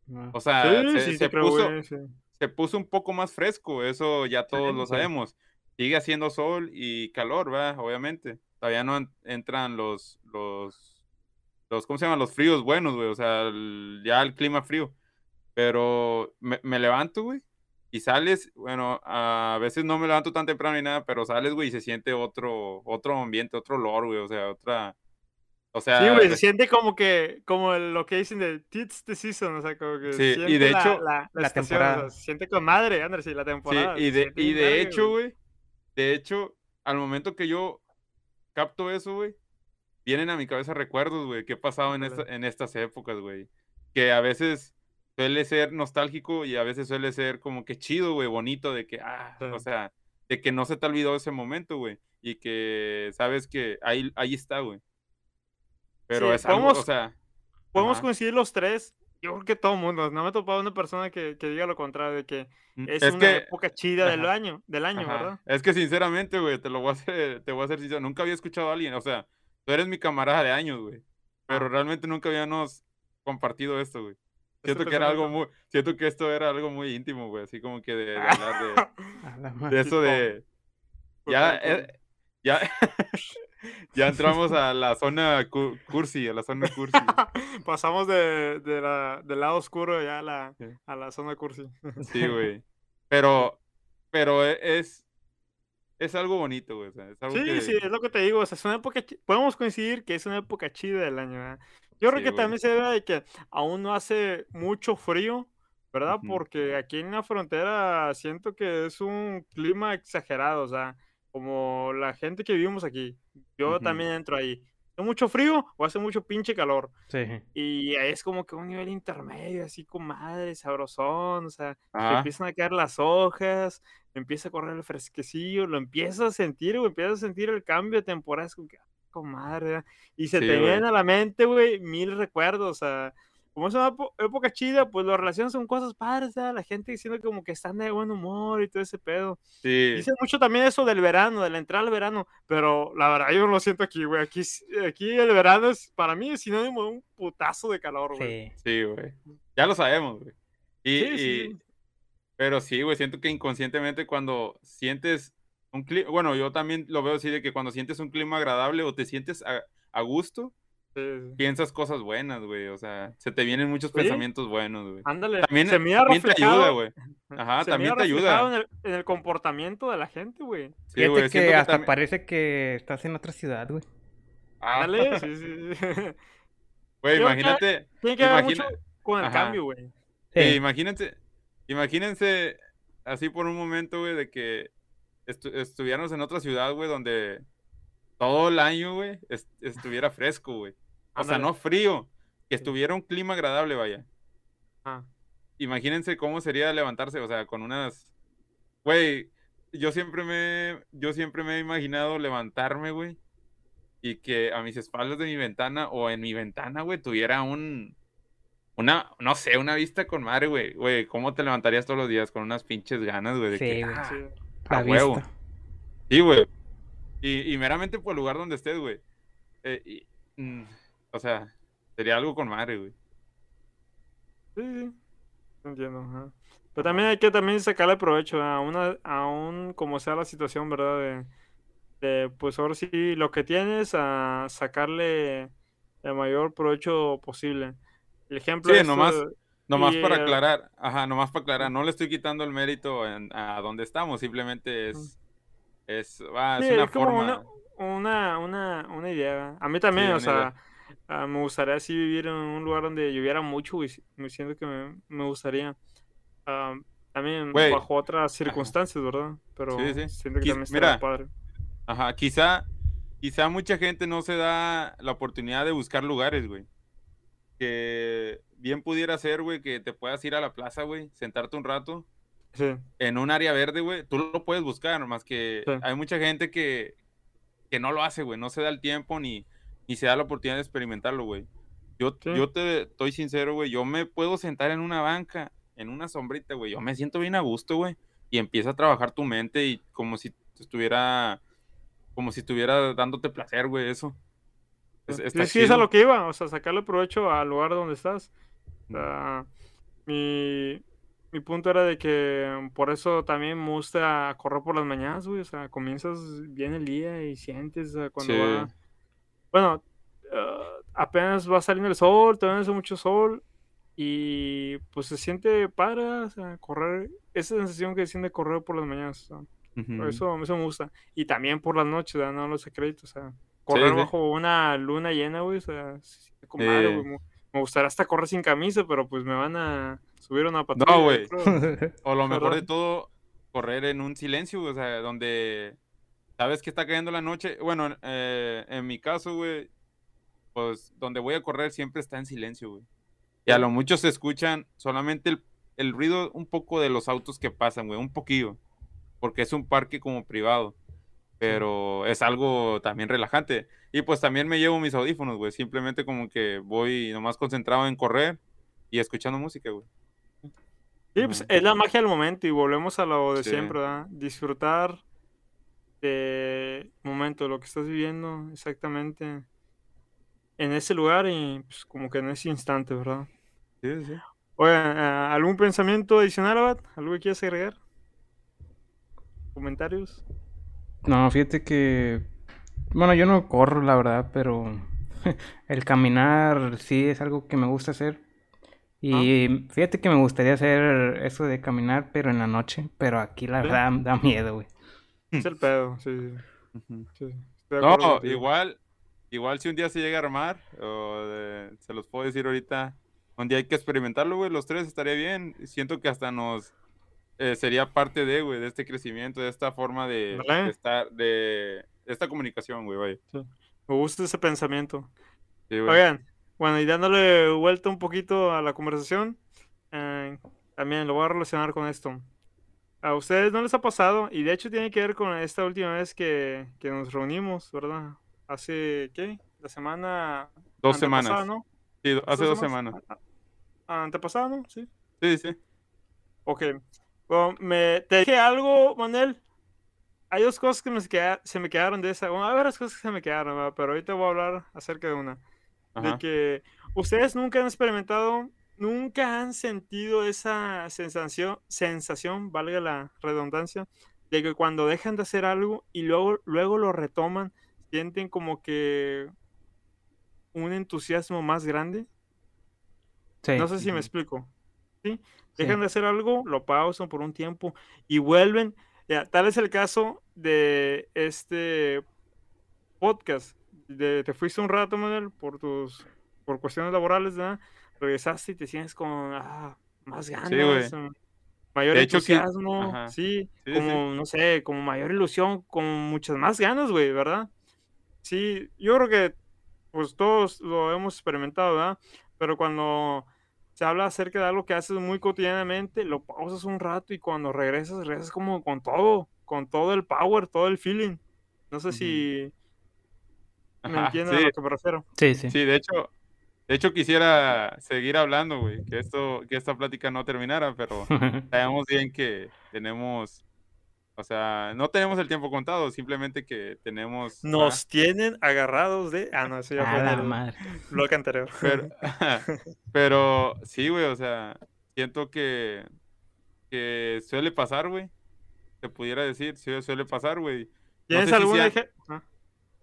no. O sea, Sí, se, sí, se creo, puso, güey. Se puso un poco más fresco, eso ya todos lo sí. sabemos. Sigue haciendo sol y calor, ¿verdad? Obviamente. Todavía no en- entran los, los, los, ¿cómo se llaman? Los fríos buenos, güey. O sea, el- ya el clima frío. Pero me, me levanto, güey. Y sales, bueno, a veces no me levanto tan temprano ni nada, pero sales, güey, y se siente otro, otro ambiente, otro olor, güey. O sea, otra, O sea, Sí, güey, se siente como que, como el- lo que dicen de Tits the Season, o sea, como que Sí, y siente de la- hecho, la, la, la estación, o temporada. sea, se siente con madre, Andrés, sí, la Sí, temporada. y se de, y de hecho, güey. de hecho, al momento que yo capto eso, güey, vienen a mi cabeza recuerdos, güey, que he pasado en, esta- en estas épocas, güey. Que a veces suele ser nostálgico y a veces suele ser como que chido, güey, bonito, de que, ah, o Sí. sea, de que no se te olvidó ese momento, güey, y que sabes que ahí, ahí está, güey. Pero Sí, es algo, o sea, Podemos ajá. coincidir los tres. Yo creo que todo el mundo. No me he topado una persona que, que diga lo contrario, de que mm, es, es una que, época chida del ajá. año, del año, Ajá. ¿verdad? Es que sinceramente, güey, te lo voy a hacer, te voy a hacer sincero. Nunca había escuchado a alguien, o sea, tú eres mi camarada de años, güey. Pero Ah. realmente nunca habíamos compartido esto, güey. Siento que era algo muy, siento que esto era algo muy íntimo, güey. Así como que de, de hablar de, <laughs> de eso de. Ya, eh, ya, <laughs> ya entramos a la zona cu- cursi, a la zona cursi. <laughs> Pasamos de, de la, del lado oscuro ya a la, a la zona cursi. Sí, <laughs> güey. Pero, pero e- es, es algo bonito, güey. o sea, es algo Sí, que, sí, es lo que te digo. O sea, es una época. Podemos coincidir que es una época chida del año, ¿verdad? Yo creo Sí, que güey. también se debe de que aún no hace mucho frío, ¿verdad? Porque aquí en la frontera siento que es un clima exagerado, o sea, como la gente que vivimos aquí. Yo también entro ahí. ¿Hace mucho frío o hace mucho pinche calor? Sí. Y es como que un nivel intermedio, así con madre, sabrosón, o sea, Ajá. empiezan a caer las hojas, empieza a correr el fresquecillo, lo empiezas a sentir, güey, empiezas a sentir el cambio de temporada, es como que, ah, con madre, ¿verdad? y se Sí, te vienen a la mente, güey, mil recuerdos, o sea, como es una época chida, pues las relaciones son cosas padres, ¿verdad? la gente diciendo como que están de buen humor y todo ese pedo. Sí. Dice mucho también eso del verano, de la entrada al verano, pero la verdad yo no lo siento aquí, güey, aquí, aquí el verano es, para mí es sinónimo de un putazo de calor, güey. Sí. Sí, güey. Ya lo sabemos, güey. Y, Sí, sí, y- sí. Pero sí, güey, siento que inconscientemente cuando sientes un clima, bueno, yo también lo veo así de que cuando sientes un clima agradable o te sientes a, a gusto, Sí, sí. Piensas cosas buenas, güey. O sea, se te vienen muchos Sí. pensamientos buenos, güey. Ándale, También, se mira también te ayuda, güey. <laughs> Ajá, se también mira te ayuda. En el, en el comportamiento de la gente, güey. Sí, Fíjate güey, que hasta también- parece que estás en otra ciudad, güey. Ah, Ándale, sí, <laughs> sí, sí. <laughs> Güey, imagínate, Tiene que ver Imagina- mucho con el Ajá. cambio, güey. Sí, Sí. imagínense, imagínense así por un momento, güey, de que estu- estuviéramos en otra ciudad, güey, donde todo el año, güey, est- estuviera fresco, güey. O sea, no frío, que estuviera un clima agradable, vaya. Ah, Imagínense cómo sería levantarse, o sea, con unas... Güey, yo siempre me, yo siempre me he imaginado levantarme, güey, y que a mis espaldas de mi ventana o en mi ventana, güey, tuviera un... Una, no sé, una vista con madre, güey. Güey, ¿cómo te levantarías todos los días con unas pinches ganas, güey? De Sí, que, güey. ah, sí. a La huevo. vista. Sí, güey. Y, y meramente por el lugar donde estés, güey. Eh, y, mm, o sea, sería algo con madre, güey. Sí, sí. Entiendo. ajá. Pero también hay que también sacarle provecho a una, aún como sea la situación, ¿verdad? De, de, pues ahora sí, lo que tienes, a sacarle el mayor provecho posible. El ejemplo Sí, es, nomás- eh, Nomás Y, para eh, aclarar, ajá, nomás para aclarar, no le estoy quitando el mérito en- a donde estamos, simplemente es, es, ah, es Sí, una es como forma. una, una, una, una idea. A mí también, Sí, o una idea. Ah, me gustaría así vivir en un lugar donde lloviera mucho y me siento que me, me gustaría. ah, también Güey, bajo otras circunstancias, ¿verdad? Pero Sí, sí. siento que Quis- también mira, padre. Ajá, quizá, quizá mucha gente no se da la oportunidad de buscar lugares, güey. Que bien pudiera ser, güey, que te puedas ir a la plaza, güey, sentarte un rato Sí, en un área verde, güey, tú lo puedes buscar, más que hay mucha gente que, que no lo hace, güey, no se da el tiempo ni, ni se da la oportunidad de experimentarlo, güey. Yo, Sí. yo te estoy sincero, güey, yo me puedo sentar en una banca, en una sombrita, güey, yo me siento bien a gusto, güey, y empieza a trabajar tu mente y como si estuviera, como si estuviera dándote placer, güey, eso. Es- sí, es a lo que iba, o sea, sacarle provecho al lugar donde estás. O sea, mi, mi punto era de que por eso también me gusta correr por las mañanas, güey. O sea, comienzas bien el día y sientes o sea, cuando Sí. va. Bueno, ah, apenas va saliendo el sol, todavía no hace mucho sol. Y pues se siente padre, o sea, correr. Esa sensación que siente correr por las mañanas. o sea, Ujú. eso, eso me gusta. Y también por las noches, no los secretos, o sea. correr sí. bajo una luna llena, güey. O sea, madre, Sí. güey, Me, gustaría hasta correr sin camisa, pero pues me van a subir una patrulla. No, güey. O lo <laughs> mejor de todo, correr en un silencio, o sea, donde sabes que está cayendo la noche. Bueno, eh, en mi caso, güey, pues donde voy a correr siempre está en silencio, güey. Y a lo mucho se escuchan solamente el, el ruido un poco de los autos que pasan, güey, un poquillo. Porque es un parque como privado. Pero es algo también relajante. Y pues también me llevo mis audífonos, güey. Simplemente como que voy nomás concentrado en correr y escuchando música, güey. Sí, pues es la magia del momento y volvemos a lo de Sí. siempre, ¿verdad? Disfrutar de momento, lo que estás viviendo exactamente en ese lugar y pues como que en ese instante, ¿verdad? Sí, sí. Oigan, ah, ¿algún pensamiento adicional, Abad? ¿Algo que quieras agregar? ¿Comentarios? No, fíjate que. Bueno, yo no corro, la verdad, pero <laughs> el caminar sí es algo que me gusta hacer. Y fíjate que me gustaría hacer eso de caminar, pero en la noche. Pero aquí la ¿Sí? verdad <laughs> da miedo, güey. Es el pedo, sí, No, igual, igual si un día se llega a armar, o de- se los puedo decir ahorita, un día hay que experimentarlo, güey, los tres estaría bien. Siento que hasta nos eh, sería parte de, güey, de este crecimiento, de esta forma de, estar, de, esta comunicación, güey, vaya. Me gusta ese pensamiento. Sí, güey. Oigan, bueno, y dándole vuelta un poquito a la conversación, eh, también lo voy a relacionar con esto. A ustedes no les ha pasado, y de hecho tiene que ver con esta última vez que, que nos reunimos, ¿verdad? Hace, ¿qué? La semana... Dos semanas. ¿no? Sí, hace dos semanas. A- a- Antepasada, ¿no? Sí. Sí, sí. Ok. Bueno, me, te dije algo, Manuel. Hay dos cosas que me se, queda- se me quedaron de esa. Bueno, hay varias cosas que se me quedaron, ¿verdad? pero ahorita voy a hablar acerca de una. De Ajá. que ustedes nunca han experimentado, nunca han sentido esa sensación, sensación, valga la redundancia, de que cuando dejan de hacer algo y luego, luego lo retoman, sienten como que un entusiasmo más grande. Sí. No sé si me explico. ¿sí? Dejan de hacer algo, lo pausan por un tiempo y vuelven. Ya, tal es el caso de este podcast. De, te fuiste un rato, Manuel, por tus por cuestiones laborales, ¿verdad? Regresaste y te sientes con ah, más ganas, mm, mayor De hecho que- entusiasmo, sí, Sí, sí. como, no sé, como mayor ilusión, con muchas más ganas, güey, ¿verdad? Sí, yo creo que pues todos lo hemos experimentado, ¿verdad? Pero cuando se habla acerca de algo que haces muy cotidianamente, lo pausas un rato y cuando regresas, regresas como con todo, con todo el power, todo el feeling. No sé si me Ajá, entienden sí. a lo que me refiero. Sí, sí. Sí, de hecho, de hecho quisiera seguir hablando, güey, que esto, que esta plática no terminara, pero <laughs> sabemos bien que tenemos, o sea, no tenemos el tiempo contado, simplemente que tenemos, ah, Nos tienen agarrados de... Ah, no, eso ya fue el madre. bloque anterior. pero, <laughs> <laughs> pero sí, güey, o sea, siento que, que suele pasar, güey, se pudiera decir, sí, suele pasar, güey. No ¿Tienes si algún sea- ejemplo?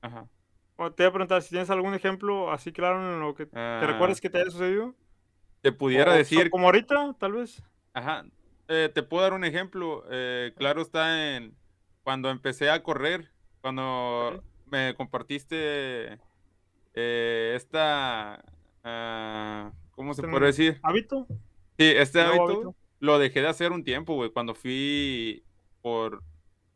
Ajá. Te voy a preguntar si tienes algún ejemplo así claro en lo que te Ah, recuerdas que te haya sucedido. Te pudiera O- decir como ahorita, tal vez. Ajá. eh, te puedo dar un ejemplo. eh, claro está en cuando empecé a correr, cuando me compartiste eh, esta, ah, ¿cómo se Este puede decir? ¿Hábito? Sí, este hábito hábito. lo dejé de hacer un tiempo, güey, cuando fui por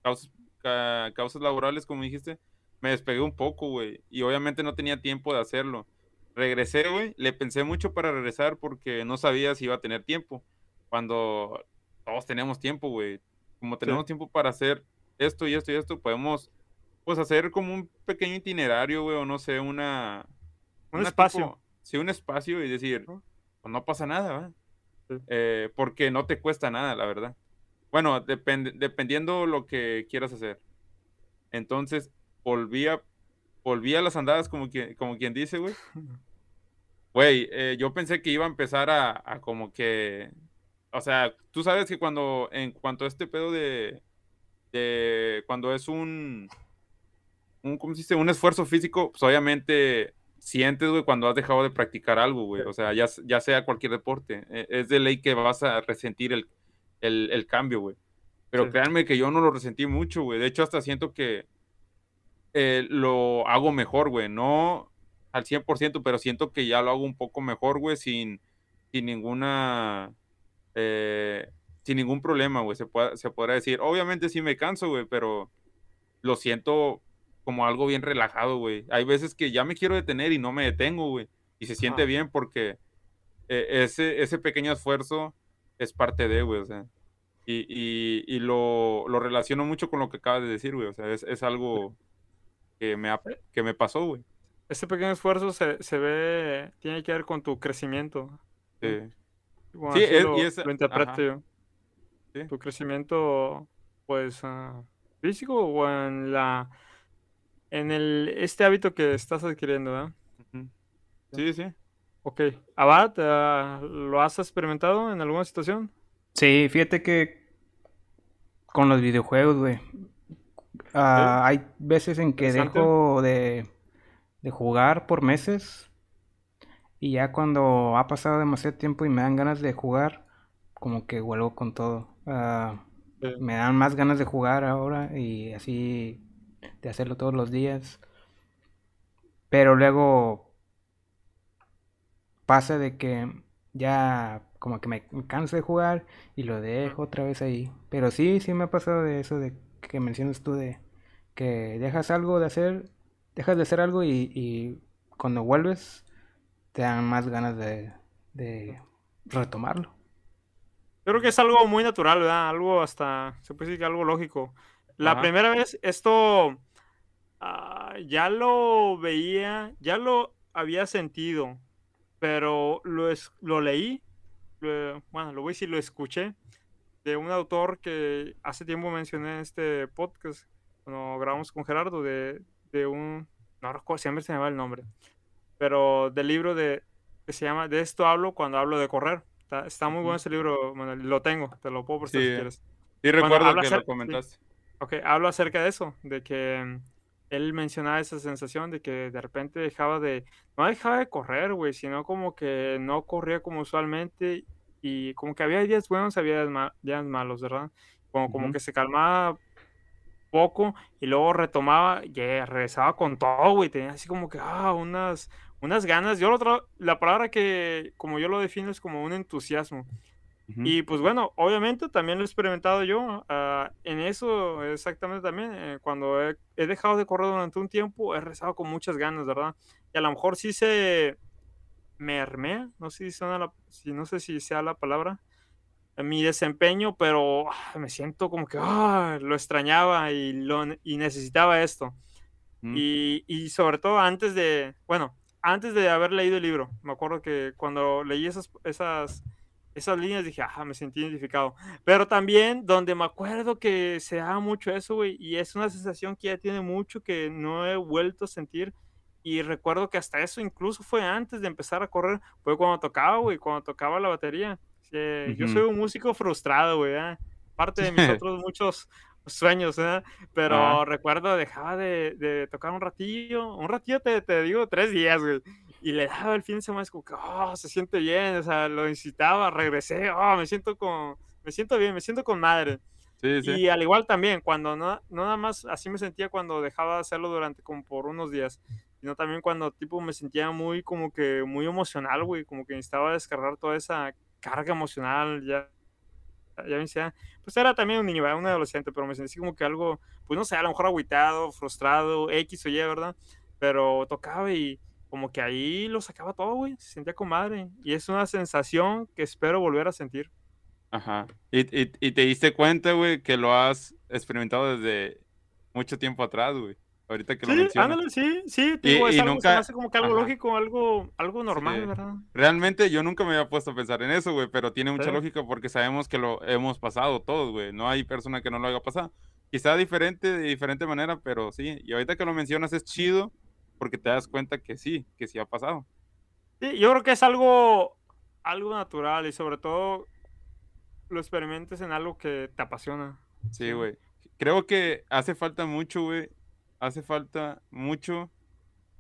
causas, ca- causas laborales, como dijiste, me despegué un poco, güey, y obviamente no tenía tiempo de hacerlo. Regresé, güey, le pensé mucho para regresar porque no sabía si iba a tener tiempo. Cuando todos tenemos tiempo, güey, como tenemos tiempo para hacer esto y esto y esto, podemos, pues, hacer como un pequeño itinerario, güey, o no sé, una... Un una espacio. tipo- sí, un espacio y decir, pues no pasa nada. Eh, porque no te cuesta nada, la verdad. Bueno, depende, dependiendo lo que quieras hacer. Entonces, volví a, volví a las andadas como quien, como quien dice, güey. Güey, eh, yo pensé que iba a empezar a, a como que, o sea, tú sabes que cuando, en cuanto a este pedo de, de cuando es un, un, ¿cómo se dice? Un esfuerzo físico, pues obviamente sientes, güey, cuando has dejado de practicar algo, güey. O sea, ya, sea cualquier deporte. eh, Es de ley que vas a resentir el, el, el cambio, güey. Pero Sí. créanme que yo no lo resentí mucho, güey. De hecho, hasta siento que eh, lo hago mejor, güey. No al 100%, pero siento que ya lo hago un poco mejor, güey, sin, sin ninguna... eh, sin ningún problema, güey, se, puede, se podrá decir. Obviamente sí me canso, güey, pero lo siento como algo bien relajado, güey. Hay veces que ya me quiero detener y no me detengo, güey. Y se siente bien porque eh, ese, ese pequeño esfuerzo es parte de, güey, o sea. Y, y, y lo, lo relaciono mucho con lo que acabas de decir, güey. O sea, es, es algo que me, ha- que me pasó, güey. Ese pequeño esfuerzo se, se ve, tiene que ver con tu crecimiento. Sí. Bueno, Sí, así es- lo, y es- lo interpreto ajá. yo. Sí. Tu crecimiento, pues, ah, físico o en la, en el, este hábito que estás adquiriendo, ¿verdad? Sí, sí. Ok. Abad, ah, ¿lo has experimentado en alguna situación? Sí, fíjate que con los videojuegos, güey. Ah, hay veces en que dejo de, de jugar por meses y ya cuando ha pasado demasiado tiempo y me dan ganas de jugar, como que vuelvo con todo. Ah, me dan más ganas de jugar ahora y así de hacerlo todos los días. Pero luego pasa de que ya como que me canso de jugar y lo dejo otra vez ahí. Pero sí, sí me ha pasado de eso de que mencionas tú de que dejas algo de hacer, dejas de hacer algo y, y cuando vuelves te dan más ganas de, de retomarlo. Yo creo que es algo muy natural, ¿verdad? Algo hasta, se puede decir que algo lógico. La Ajá. primera vez esto ah, ya lo veía, ya lo había sentido, pero lo, es- lo leí, lo- bueno, lo voy a decir, lo escuché de un autor que hace tiempo mencioné en este podcast, cuando grabamos con Gerardo, de, de un, no recuerdo, siempre se me va el nombre, pero del libro de, que se llama De esto hablo cuando hablo de correr. Está, está muy bueno ese libro, Manuel, lo tengo, te lo puedo prestar si Sí, quieres. sí recuerdo que acer- lo sí. comentaste. Ok, hablo acerca de eso, de que mm, él mencionaba esa sensación de que de repente dejaba de, no dejaba de correr, güey, sino como que no corría como usualmente y como que había días buenos, había días, ma- días malos, ¿verdad? Como, que se calmaba poco y luego retomaba y regresaba con todo, güey, tenía así como que, ah, unas, unas ganas. Yo lo la palabra que, como yo lo defino, es como un entusiasmo. Y pues bueno, obviamente también lo he experimentado yo. ah, en eso exactamente también. eh, cuando he, he dejado de correr durante un tiempo, he rezado con muchas ganas, ¿verdad? Y a lo mejor sí se mermea, no sé si, suena la- si, no sé si sea la palabra, mi desempeño, pero ah, me siento como que ah, lo extrañaba y, lo, y necesitaba esto. Ujú. Y, y sobre todo antes de, bueno, antes de haber leído el libro, me acuerdo que cuando leí esas, esas, esas líneas dije, ah, me sentí identificado. Pero también donde me acuerdo que se da mucho eso, güey, y es una sensación que ya tiene mucho que no he vuelto a sentir. Y recuerdo que hasta eso incluso fue antes de empezar a correr, fue cuando tocaba, güey, cuando tocaba la batería. Eh, Yo soy un músico frustrado, güey, ¿eh? Parte de mis <laughs> otros muchos sueños, ¿eh? Pero Ajá. recuerdo, dejaba de, de tocar un ratillo, un ratillo te, te digo, tres días, güey. Y le daba el fin de semana, es como que, oh, se siente bien, o sea, lo incitaba, regresé, oh, me siento con, me siento bien, me siento con madre. Sí, sí. Y al igual también, cuando no, no nada más así me sentía cuando dejaba de hacerlo durante como por unos días, sino también cuando tipo me sentía muy como que muy emocional, güey, como que necesitaba descargar toda esa carga emocional, ya, ya me decía, pues era también un niño, ¿verdad? un adolescente, pero me sentí como que algo, pues no sé, a lo mejor agüitado, frustrado, X o Y, ¿verdad? Pero tocaba y como que ahí lo sacaba todo, güey, se sentía con madre. Y es una sensación que espero volver a sentir. Ajá. Y, y, y te diste cuenta, güey, que lo has experimentado desde mucho tiempo atrás, güey. Ahorita que lo mencionas. ándale, sí, sí, te Y- es y algo, se me nunca- hace como que algo ajá. lógico, algo, algo normal, Sí. ¿verdad? Realmente yo nunca me había puesto a pensar en eso, güey, pero tiene mucha Sí. lógica porque sabemos que lo hemos pasado todos, güey. No hay persona que no lo haya pasado. Quizá diferente, de diferente manera, pero sí. Y ahorita que lo mencionas es chido porque te das cuenta que sí, que sí ha pasado. Sí, yo creo que es algo, algo natural y sobre todo lo experimentes en algo que te apasiona. Sí, güey. Creo que hace falta mucho, güey. Hace falta mucho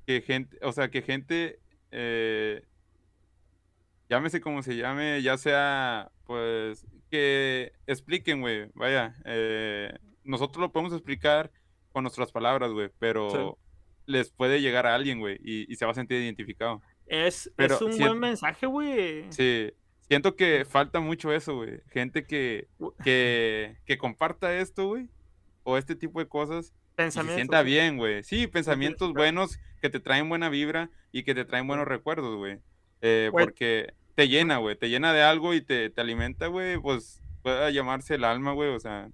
que gente, o sea, que gente, eh, llámese como se llame, ya sea, pues, que expliquen, güey. Vaya, eh, nosotros lo podemos explicar con nuestras palabras, güey, pero les puede llegar a alguien, güey, y, y se va a sentir identificado. Es, Pero es un siento- buen mensaje, güey. Sí, siento que falta mucho eso, güey. Gente que, que, que comparta esto, güey, o este tipo de cosas, y se Pensamientos. sienta bien, güey. Sí, pensamientos buenos que te traen buena vibra y que te traen buenos recuerdos, güey. Eh, Güey. porque te llena, güey, te llena de algo y te, te alimenta, güey, pues puede llamarse el alma, güey, o sea,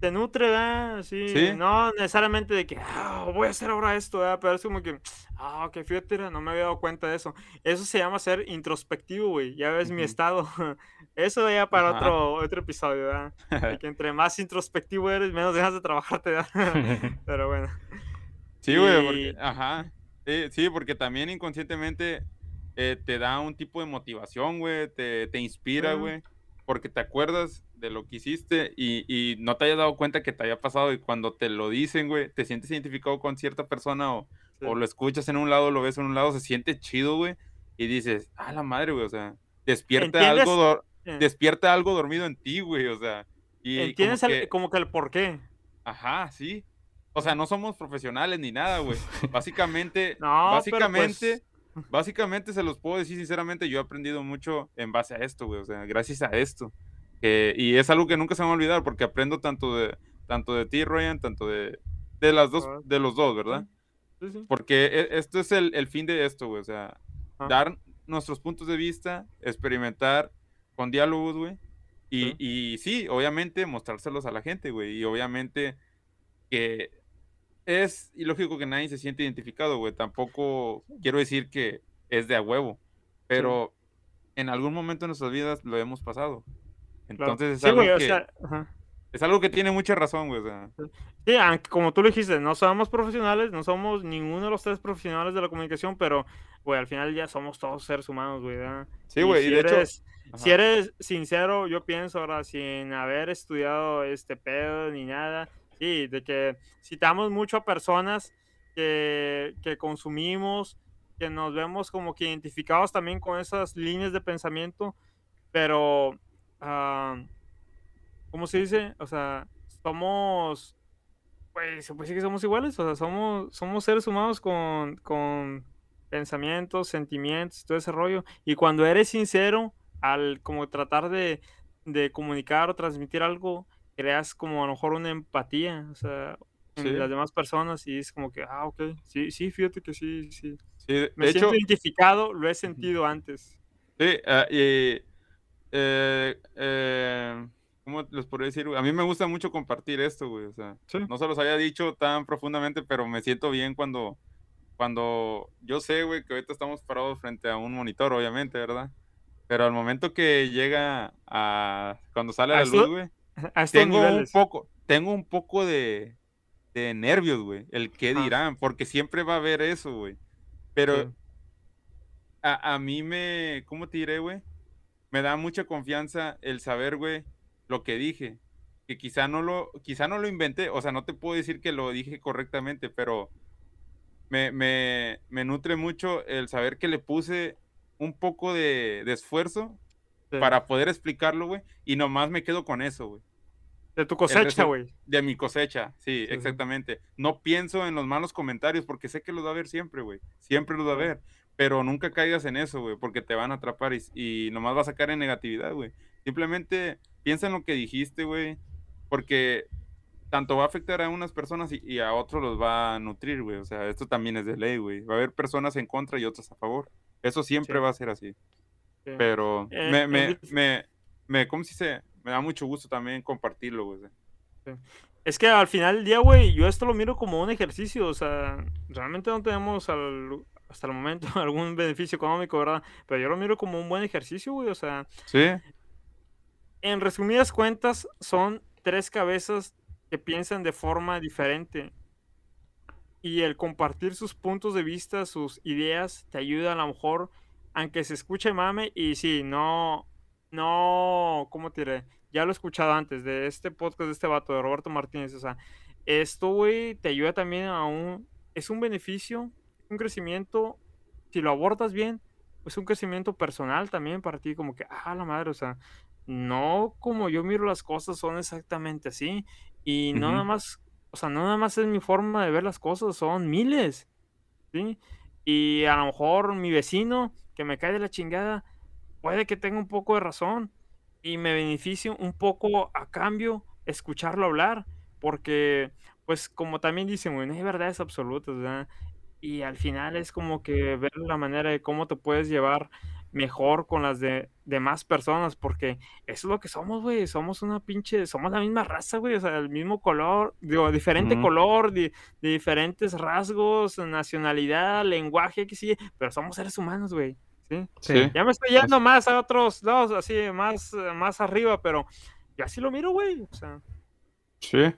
Te nutre, ¿verdad? Sí. Sí. No necesariamente de que, ah, voy a hacer ahora esto, ¿verdad? Pero es como que, ah, ok, fíjate, no me había dado cuenta de eso. Eso se llama ser introspectivo, güey. Ya ves mi estado. <laughs> Eso ya para Ajá. otro, otro episodio, ¿verdad? De <laughs> que entre más introspectivo eres, menos dejas de trabajarte, ¿verdad? <laughs> Pero bueno. Sí, güey, Y- porque, ajá. Sí, sí, porque también inconscientemente eh, te da un tipo de motivación, güey, te, te inspira, güey, porque te acuerdas de lo que hiciste y, y no te hayas dado cuenta que te haya pasado y cuando te lo dicen, güey, te sientes identificado con cierta persona o, Sí. o lo escuchas en un lado, lo ves en un lado, se siente chido, güey, y dices, ah, la madre, güey, o sea, despierta ¿Entiendes? algo, Eh, despierta algo dormido en ti, güey, o sea, y como ¿Entiendes el- que- como que el por qué? Ajá, sí. O sea, no somos profesionales ni nada, güey. <laughs> Básicamente, No, básicamente, pues, básicamente se los puedo decir sinceramente, yo he aprendido mucho en base a esto, güey. O sea, gracias a esto. Y es algo que nunca se me va a olvidar porque aprendo tanto de, tanto de ti, Ryan, tanto de, de las dos, de los dos, ¿verdad? sí, sí. Porque e- esto es el, el fin de esto, güey. O sea, dar nuestros puntos de vista, experimentar con diálogos, güey. Y Sí. sí. y sí, obviamente mostrárselos a la gente, güey. Y obviamente que es ilógico que nadie se siente identificado, güey. Tampoco quiero decir que es de a huevo, pero en algún momento de nuestras vidas lo hemos pasado. Claro. Entonces es, Sí, algo güey, o que, sea, ajá. es algo que tiene mucha razón, güey. o sea, Sí, aunque como tú lo dijiste, no somos profesionales, no somos ninguno de los tres profesionales de la comunicación, pero, güey, al final ya somos todos seres humanos, güey. ¿verdad? sí, güey. si Y de hecho, eres, si ajá. eres sincero, yo pienso ahora, sin haber estudiado este pedo ni nada, sí, de que citamos mucho a personas que, que consumimos, que nos vemos como que identificados también con esas líneas de pensamiento, pero, ah, ¿cómo se dice? O sea, somos, pues, se puede decir que somos iguales, o sea, somos, somos seres humanos con, con pensamientos, sentimientos, todo ese rollo. Y cuando eres sincero, al como tratar de, de comunicar o transmitir algo, creas como a lo mejor una empatía, o sea, en Sí. las demás personas y es como que, ah, ok, sí, sí, fíjate que sí, sí. sí, de Me de siento hecho, identificado, lo he sentido antes. Sí, ah, y eh, eh, ¿cómo les podría decir? güey? A mí me gusta mucho compartir esto, güey. O sea, Sí. no se los había dicho tan profundamente, pero me siento bien cuando, cuando yo sé, güey, que ahorita estamos parados frente a un monitor, obviamente, ¿verdad? Pero al momento que llega a, cuando sale A la luz, güey, <laughs> tengo un poco, tengo un poco de, de nervios, güey. El qué dirán, porque siempre va a haber eso, güey. Pero Sí. a, a mí me, ¿cómo te diré, güey? Me da mucha confianza el saber, güey, lo que dije. Que quizá no lo, quizá no lo inventé, o sea, no te puedo decir que lo dije correctamente, pero me, me, me nutre mucho el saber que le puse un poco de, de esfuerzo Sí. para poder explicarlo, güey, y nomás me quedo con eso, güey. De tu cosecha, güey. De mi cosecha, sí, Sí, sí. exactamente. No pienso en los malos comentarios porque sé que los va a haber siempre, güey. Siempre los va a haber. Pero nunca caigas en eso, güey, porque te van a atrapar y, y nomás vas a caer en negatividad, güey. Simplemente piensa en lo que dijiste, güey, porque tanto va a afectar a unas personas y, y a otros los va a nutrir, güey. O sea, esto también es de ley, güey. Va a haber personas en contra y otras a favor. Eso siempre Sí. va a ser así. Sí. Pero Eh, me, en me, me, me, ¿cómo se dice? Me da mucho gusto también compartirlo, güey. Es que al final del día, güey, yo esto lo miro como un ejercicio, o sea, realmente no tenemos al- hasta el momento <laughs> algún beneficio económico, ¿verdad? Pero yo lo miro como un buen ejercicio, güey, o sea, Sí, en resumidas cuentas, son tres cabezas que piensan de forma diferente. Y el compartir sus puntos de vista, sus ideas, te ayuda a lo mejor, aunque se escuche mame, y sí, no, no, ¿cómo te diré? Ya lo he escuchado antes de este podcast de este vato, de Roberto Martínez, o sea, esto, güey, te ayuda también a un, es un beneficio, un crecimiento, si lo abordas bien, es un crecimiento personal también para ti, como que, ah, la madre, o sea, no como yo miro las cosas son exactamente así. Y no nada más, o sea, no nada más es mi forma de ver las cosas, son miles, ¿sí? Y a lo mejor mi vecino, que me cae de la chingada, puede que tenga un poco de razón y me beneficio un poco a cambio escucharlo hablar, porque, pues, como también dicen, güey, no hay verdades absolutas, ¿verdad? Y al final es como que ver la manera de cómo te puedes llevar mejor con las de demás personas, porque eso es lo que somos, güey, somos una pinche, somos la misma raza, güey, o sea, el mismo color, digo, diferente color, de, de diferentes rasgos, nacionalidad, lenguaje, que sí, pero somos seres humanos, güey, ¿sí? Sí. Ya me estoy yendo más a otros lados, así, más, más arriba, pero yo así lo miro, güey, o sea, Sí.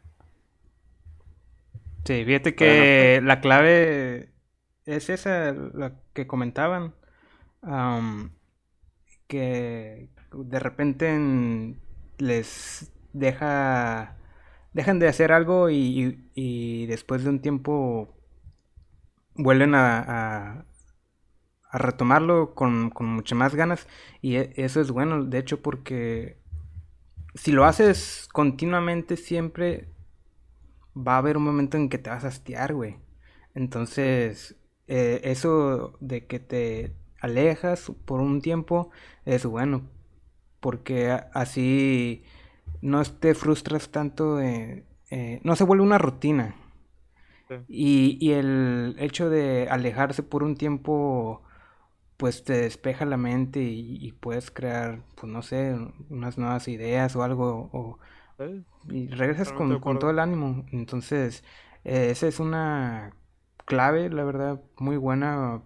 Sí, fíjate que la clave es esa, la que comentaban, que de repente en- les deja, dejan de hacer algo y, y- y después de un tiempo vuelven a, a- a retomarlo con, con muchas más ganas y e- eso es bueno, de hecho, porque si lo haces continuamente siempre va a haber un momento en que te vas a hastiar, güey. Entonces, eh, eso de que te alejas por un tiempo es bueno, porque así no te frustras tanto, eh, eh, no se vuelve una rutina. Sí. Y, y el hecho de alejarse por un tiempo, pues te despeja la mente y, y puedes crear, pues no sé, unas nuevas ideas o algo, o, y regresas con, con todo el ánimo. Entonces, eh, esa es una clave, la verdad, muy buena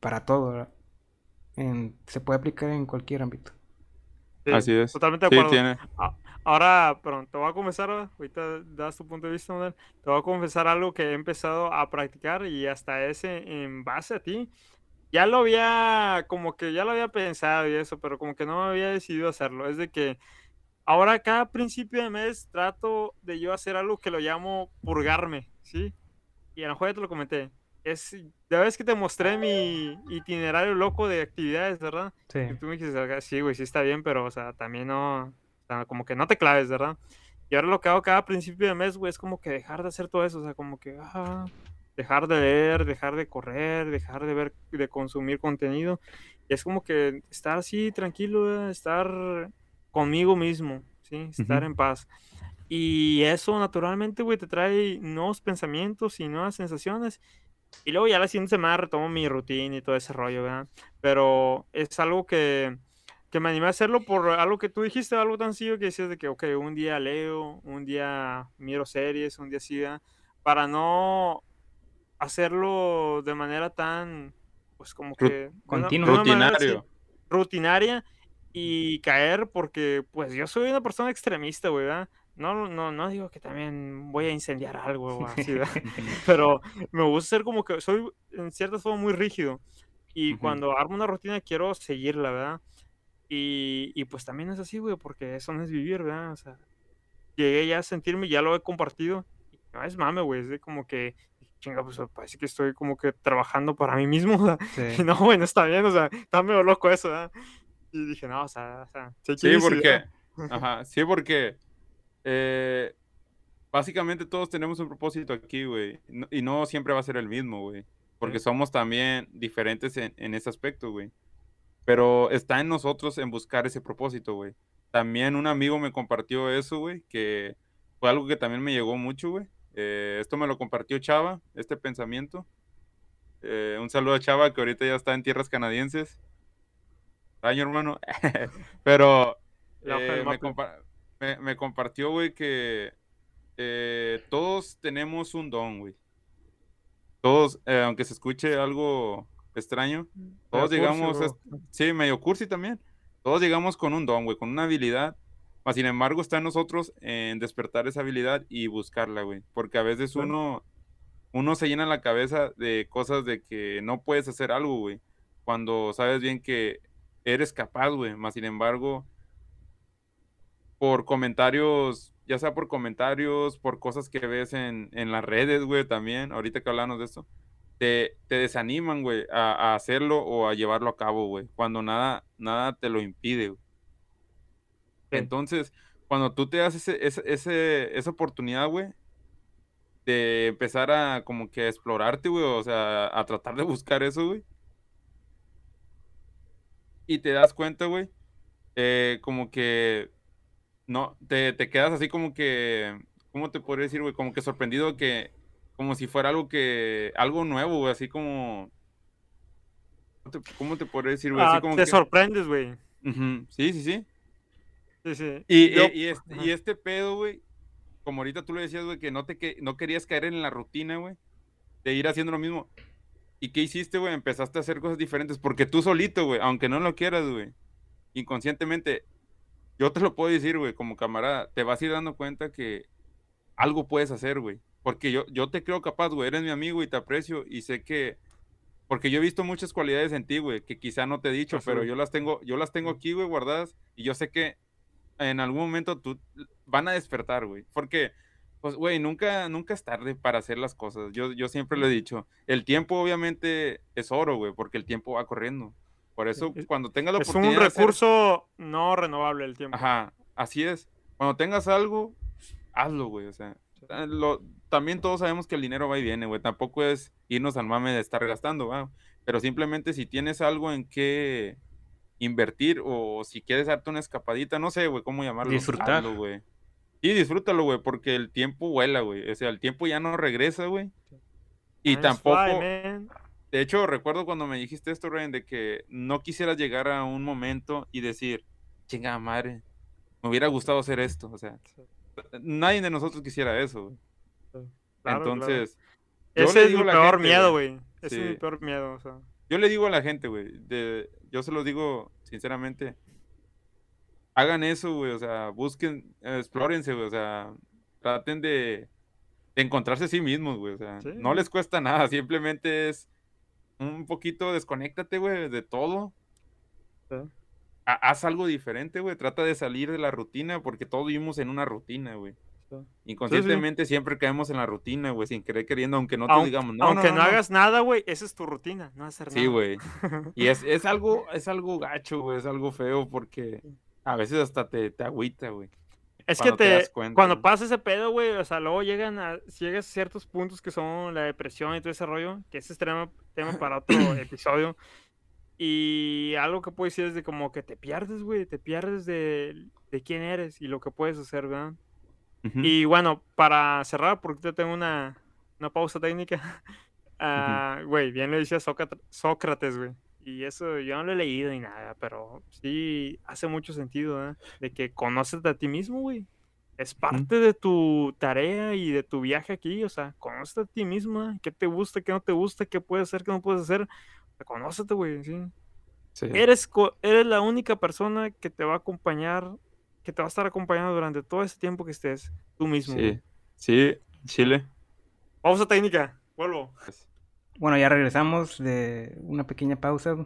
para todo. En- se puede aplicar en cualquier ámbito. Sí, Así es. Totalmente de Sí, acuerdo. Ahora, perdón, te voy a confesar, ahorita das tu punto de vista, Manuel, te voy a confesar algo que he empezado a practicar y hasta ese en base a ti. Ya lo había, como que ya lo había pensado y eso, pero como que no había decidido hacerlo. Es de que ahora cada principio de mes trato de yo hacer algo que lo llamo purgarme, ¿sí? Y a lo mejor ya te lo comenté. Es, ya ves que te mostré mi itinerario loco de actividades, ¿verdad? Sí. Y tú me dijiste, "Ah, sí, güey, sí está bien, pero, o sea, también no, o sea, como que no te claves, ¿verdad? Y ahora lo que hago cada principio de mes, güey, es como que dejar de hacer todo eso, o sea, como que, ah, dejar de leer, dejar de correr, dejar de ver, de consumir contenido. Y es como que estar así tranquilo, ¿verdad? estar conmigo mismo, ¿sí? Estar en paz. Y eso naturalmente, güey, te trae nuevos pensamientos y nuevas sensaciones. Y luego ya la siguiente semana retomo mi rutina y todo ese rollo, ¿verdad? Pero es algo que, que me animé a hacerlo por algo que tú dijiste, algo tan sencillo que decías de que, ok, un día leo, un día miro series, un día sí, ¿verdad? para no hacerlo de manera tan, pues como que... continua. así, Rutinario. rutinaria y caer porque pues yo soy una persona extremista, güey, ¿verdad? No, no, no digo que también voy a incendiar algo o así, ¿verdad? <laughs> <laughs> Pero me gusta ser como que soy en cierta forma muy rígido y Ujú. cuando armo una rutina quiero seguirla, ¿verdad? Y, y pues también es así, güey, porque eso no es vivir, ¿verdad? O sea, llegué ya a sentirme, ya lo he compartido. y No es mame, güey, es de como que, chinga, pues parece que estoy como que trabajando para mí mismo, <laughs> o sea, Sí. no, güey, no está bien, o sea, está medio loco eso, ¿verdad? Y dije, no, o sea, o Sí, porque. ¿verdad? Ajá, sí, porque. eh, básicamente todos tenemos un propósito aquí, güey. no- y no siempre va a ser el mismo, güey. Porque Sí. somos también diferentes en, en ese aspecto, güey. Pero está en nosotros en buscar ese propósito, güey. También un amigo me compartió eso, güey, que fue algo que también me llegó mucho, güey. Eh, esto me lo compartió Chava, este pensamiento. Eh, un saludo a Chava, que ahorita ya está en tierras canadienses. Año, hermano. <laughs> Pero eh, me, maple. compa- me- me compartió, güey, que eh, todos tenemos un don, güey. Todos, eh, aunque se escuche algo extraño, todos Medio llegamos, sí, medio cursi también. Todos llegamos con un don, güey, con una habilidad. Mas, sin embargo, está en nosotros en despertar esa habilidad y buscarla, güey. Porque a veces uno, uno se llena la cabeza de cosas de que no puedes hacer algo, güey. Cuando sabes bien que eres capaz, güey. Más sin embargo, por comentarios, ya sea por comentarios, por cosas que ves en, en las redes, güey, también, ahorita que hablamos de esto, te, te desaniman, güey, a, a hacerlo o a llevarlo a cabo, güey, cuando nada, nada te lo impide, güey. Entonces, cuando tú te das ese, ese, ese- esa oportunidad, güey, de empezar a como que a explorarte, güey, o sea, a tratar de buscar eso, güey. Y te das cuenta, güey, eh, como que no, te, te quedas así como que, ¿cómo te podría decir, güey? Como que sorprendido que, como si fuera algo que, algo nuevo, güey, así como, ¿cómo te, podría decir, güey? Así Ah, como te que- sorprendes, güey. Sí, sí, sí. Sí, sí. Y, Yo- eh, y, este, y este pedo, güey, como ahorita tú le decías, güey, que no, te, que no querías caer en la rutina, güey, de ir haciendo lo mismo. ¿Y qué hiciste, güey? Empezaste a hacer cosas diferentes, porque tú solito, güey, aunque no lo quieras, güey, inconscientemente, yo te lo puedo decir, güey, como camarada, te vas a ir dando cuenta que algo puedes hacer, güey. Porque yo, yo te creo capaz, güey, eres mi amigo y te aprecio y sé que... Porque yo he visto muchas cualidades en ti, güey, que quizá no te he dicho, pero yo las tengo, yo las tengo aquí, güey, guardadas y yo sé que en algún momento tú van a despertar, güey. Porque, pues, güey, nunca, nunca es tarde para hacer las cosas. Yo, yo siempre lo he dicho. El tiempo, obviamente, es oro, güey, porque el tiempo va corriendo. Por eso, Es- cuando tengas la Es un oportunidad de hacer- recurso no renovable el tiempo. Ajá, así es. Cuando tengas algo, hazlo, güey. O sea, ah, lo- también todos sabemos que el dinero va y viene, güey. Tampoco es irnos al mame de estar gastando, va. Pero simplemente si tienes algo en que invertir o si quieres darte una escapadita, no sé, güey, cómo llamarlo. Disfrutar. güey. Sí, disfrútalo, güey, porque el tiempo vuela, güey. O sea, el tiempo ya no regresa, güey. Y tampoco, de hecho, recuerdo cuando me dijiste esto, Ryan, de que no quisieras llegar a un momento y decir, chingada madre, me hubiera gustado hacer esto. O sea, nadie de nosotros quisiera eso. güey. claro. Entonces, Ese es mi peor gente, miedo, güey. Ese es mi peor miedo, o sea. yo le digo a la gente, güey, yo se los digo sinceramente, hagan eso, güey, o sea, busquen, explórense, güey, o sea, traten de, de encontrarse a sí mismos, güey, o sea, Sí. no les cuesta nada, simplemente es un poquito desconéctate, güey, de todo. Sí. Ha- Haz algo diferente, güey. Trata de salir de la rutina porque todos vivimos en una rutina, güey. Sí. Inconscientemente siempre caemos en la rutina, güey, sin querer queriendo, aunque no te digamos, no, aunque no, no, no, no". hagas nada, güey, esa es tu rutina, no hacer Sí, nada. güey. <laughs> Y es, es algo, es algo gacho, güey, es algo feo porque a veces hasta te, te agüita, güey. Es cuando que te te, cuando pasa ese pedo, güey, o sea, luego llegan a, llegas a ciertos puntos que son la depresión y todo ese rollo, que ese es tema, tema <clears throat> para otro episodio. Y algo que puedo decir es de como que te pierdes, güey, te pierdes de, de quién eres y lo que puedes hacer, ¿verdad? Ujú. Y bueno, para cerrar, porque yo tengo una, una pausa técnica. <laughs> ah, Güey, bien lo decía Sócrat- Sócrates, güey. Y eso yo no lo he leído ni nada, pero sí hace mucho sentido, ¿eh? De que conoces a ti mismo, güey. Es parte de tu tarea y de tu viaje aquí, o sea, conoces a ti mismo, ¿eh? ¿Qué te gusta, qué no te gusta, qué puedes hacer, qué no puedes hacer? Conócete, güey, sí. Sí. Eres, co- eres la única persona que te va a acompañar, que te va a estar acompañando durante todo ese tiempo que estés tú mismo. güey. Sí, sí, Chile. Pausa técnica, vuelvo. Bueno, ya regresamos de una pequeña pausa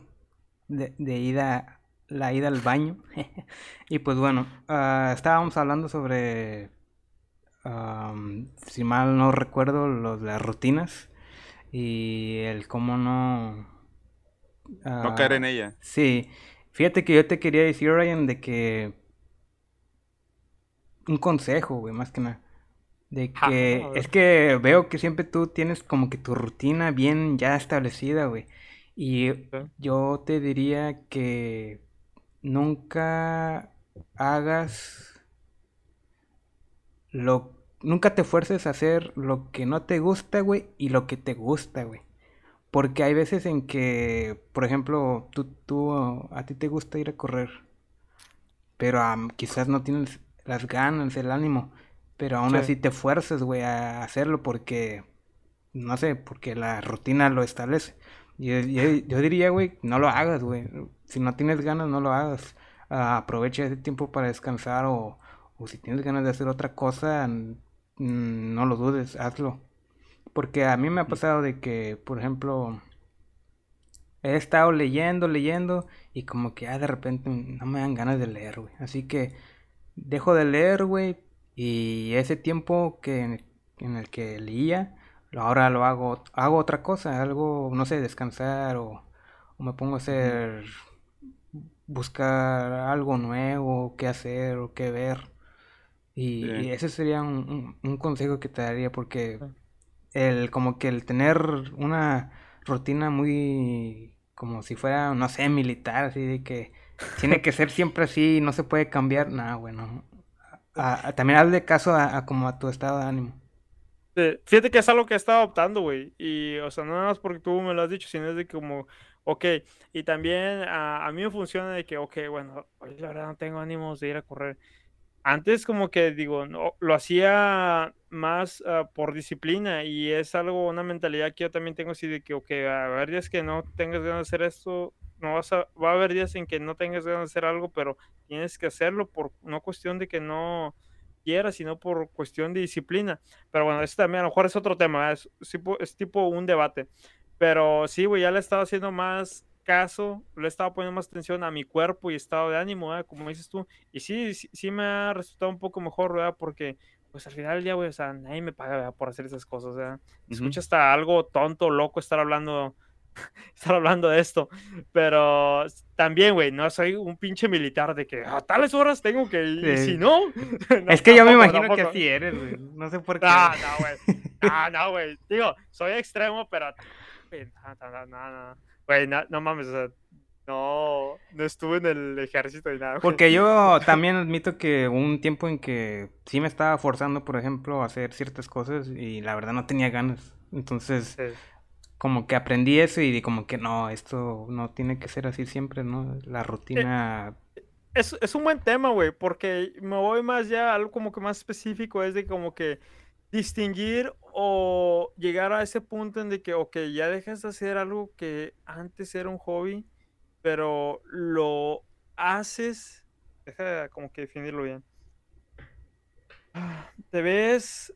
de, de ida, la ida al baño. <laughs> y pues bueno, ah, estábamos hablando sobre, am, si mal no recuerdo, los, las rutinas y el cómo no... No caer en ella. Sí, fíjate que yo te quería decir, Ryan, de que un consejo, güey, más que nada. De que es que veo que siempre tú tienes como que tu rutina bien ya establecida, güey. Y yo te diría que nunca hagas lo nunca te fuerces a hacer lo que no te gusta, güey, y lo que te gusta, güey. Porque hay veces en que, por ejemplo, tú, tú, a ti te gusta ir a correr, pero quizás no tienes las ganas, el ánimo, pero aún Sí. así te fuerzas, güey, a hacerlo porque, no sé, porque la rutina lo establece. Yo, yo- yo diría, güey, no lo hagas, güey. Si no tienes ganas, no lo hagas. Ah, aprovecha ese tiempo para descansar o, o si tienes ganas de hacer otra cosa, mm, no lo dudes, hazlo. Porque a mí me ha pasado de que, por ejemplo, he estado leyendo, leyendo y como que ah, de repente no me dan ganas de leer, güey. Así que dejo de leer, güey, y ese tiempo que en el que leía, ahora lo hago, hago otra cosa, algo, no sé, descansar o, o me pongo a hacer, buscar algo nuevo, qué hacer o qué ver. Y, Sí. y ese sería un, un- un consejo que te daría porque el como que el tener una rutina muy como si fuera, no sé, militar, así de que tiene que ser siempre así, no se puede cambiar, nada, bueno. También hazle caso a, como a tu estado de ánimo. fíjate que es algo que he estado optando, güey. Y, o sea, no nada más porque tú me lo has dicho, sino es de como, ok. Y también a, mí me funciona de que, ok, bueno, hoy la verdad no tengo ánimos de ir a correr. Antes como que digo, no, lo hacía más uh, por disciplina y es algo, una mentalidad que yo también tengo así de que, ok, a haber días que no tengas ganas de hacer esto, no vas a, va a haber días en que no tengas ganas de hacer algo, pero tienes que hacerlo por no cuestión de que no quieras, sino por cuestión de disciplina. Pero bueno, eso también a lo mejor es otro tema, es, es, tipo, es tipo un debate. Pero sí, güey, ya le he estado haciendo más caso, le estaba poniendo más atención a mi cuerpo y estado de ánimo, como dices tú. Y sí, sí, me ha resultado un poco mejor, ¿verdad? Porque, pues al final ya, güey, o sea, nadie me paga por hacer esas cosas, ¿verdad? Escucha hasta algo tonto, loco estar hablando, <laughs> estar hablando de esto. Pero también, güey, no soy un pinche militar de que a tales horas tengo que ir, y si <laughs> <laughs> no... es que yo me imagino que así eres, güey. No sé por qué. No, no, güey. Ah, no, güey. Digo, soy extremo, pero... No, no, no. Güey, no, mames, o sea, no, no estuve en el ejército ni nada. Porque yo también admito que un tiempo en que sí me estaba forzando, por ejemplo, a hacer ciertas cosas y la verdad no tenía ganas. Entonces, como que aprendí eso y como que no, esto no tiene que ser así siempre, ¿no? La rutina... Eh, es, es un buen tema, güey, porque me voy más ya algo como que más específico, es de como que distinguir o llegar a ese punto en de que, ok, ya dejas de hacer algo que antes era un hobby, pero lo haces, deja como que definirlo bien. Te ves,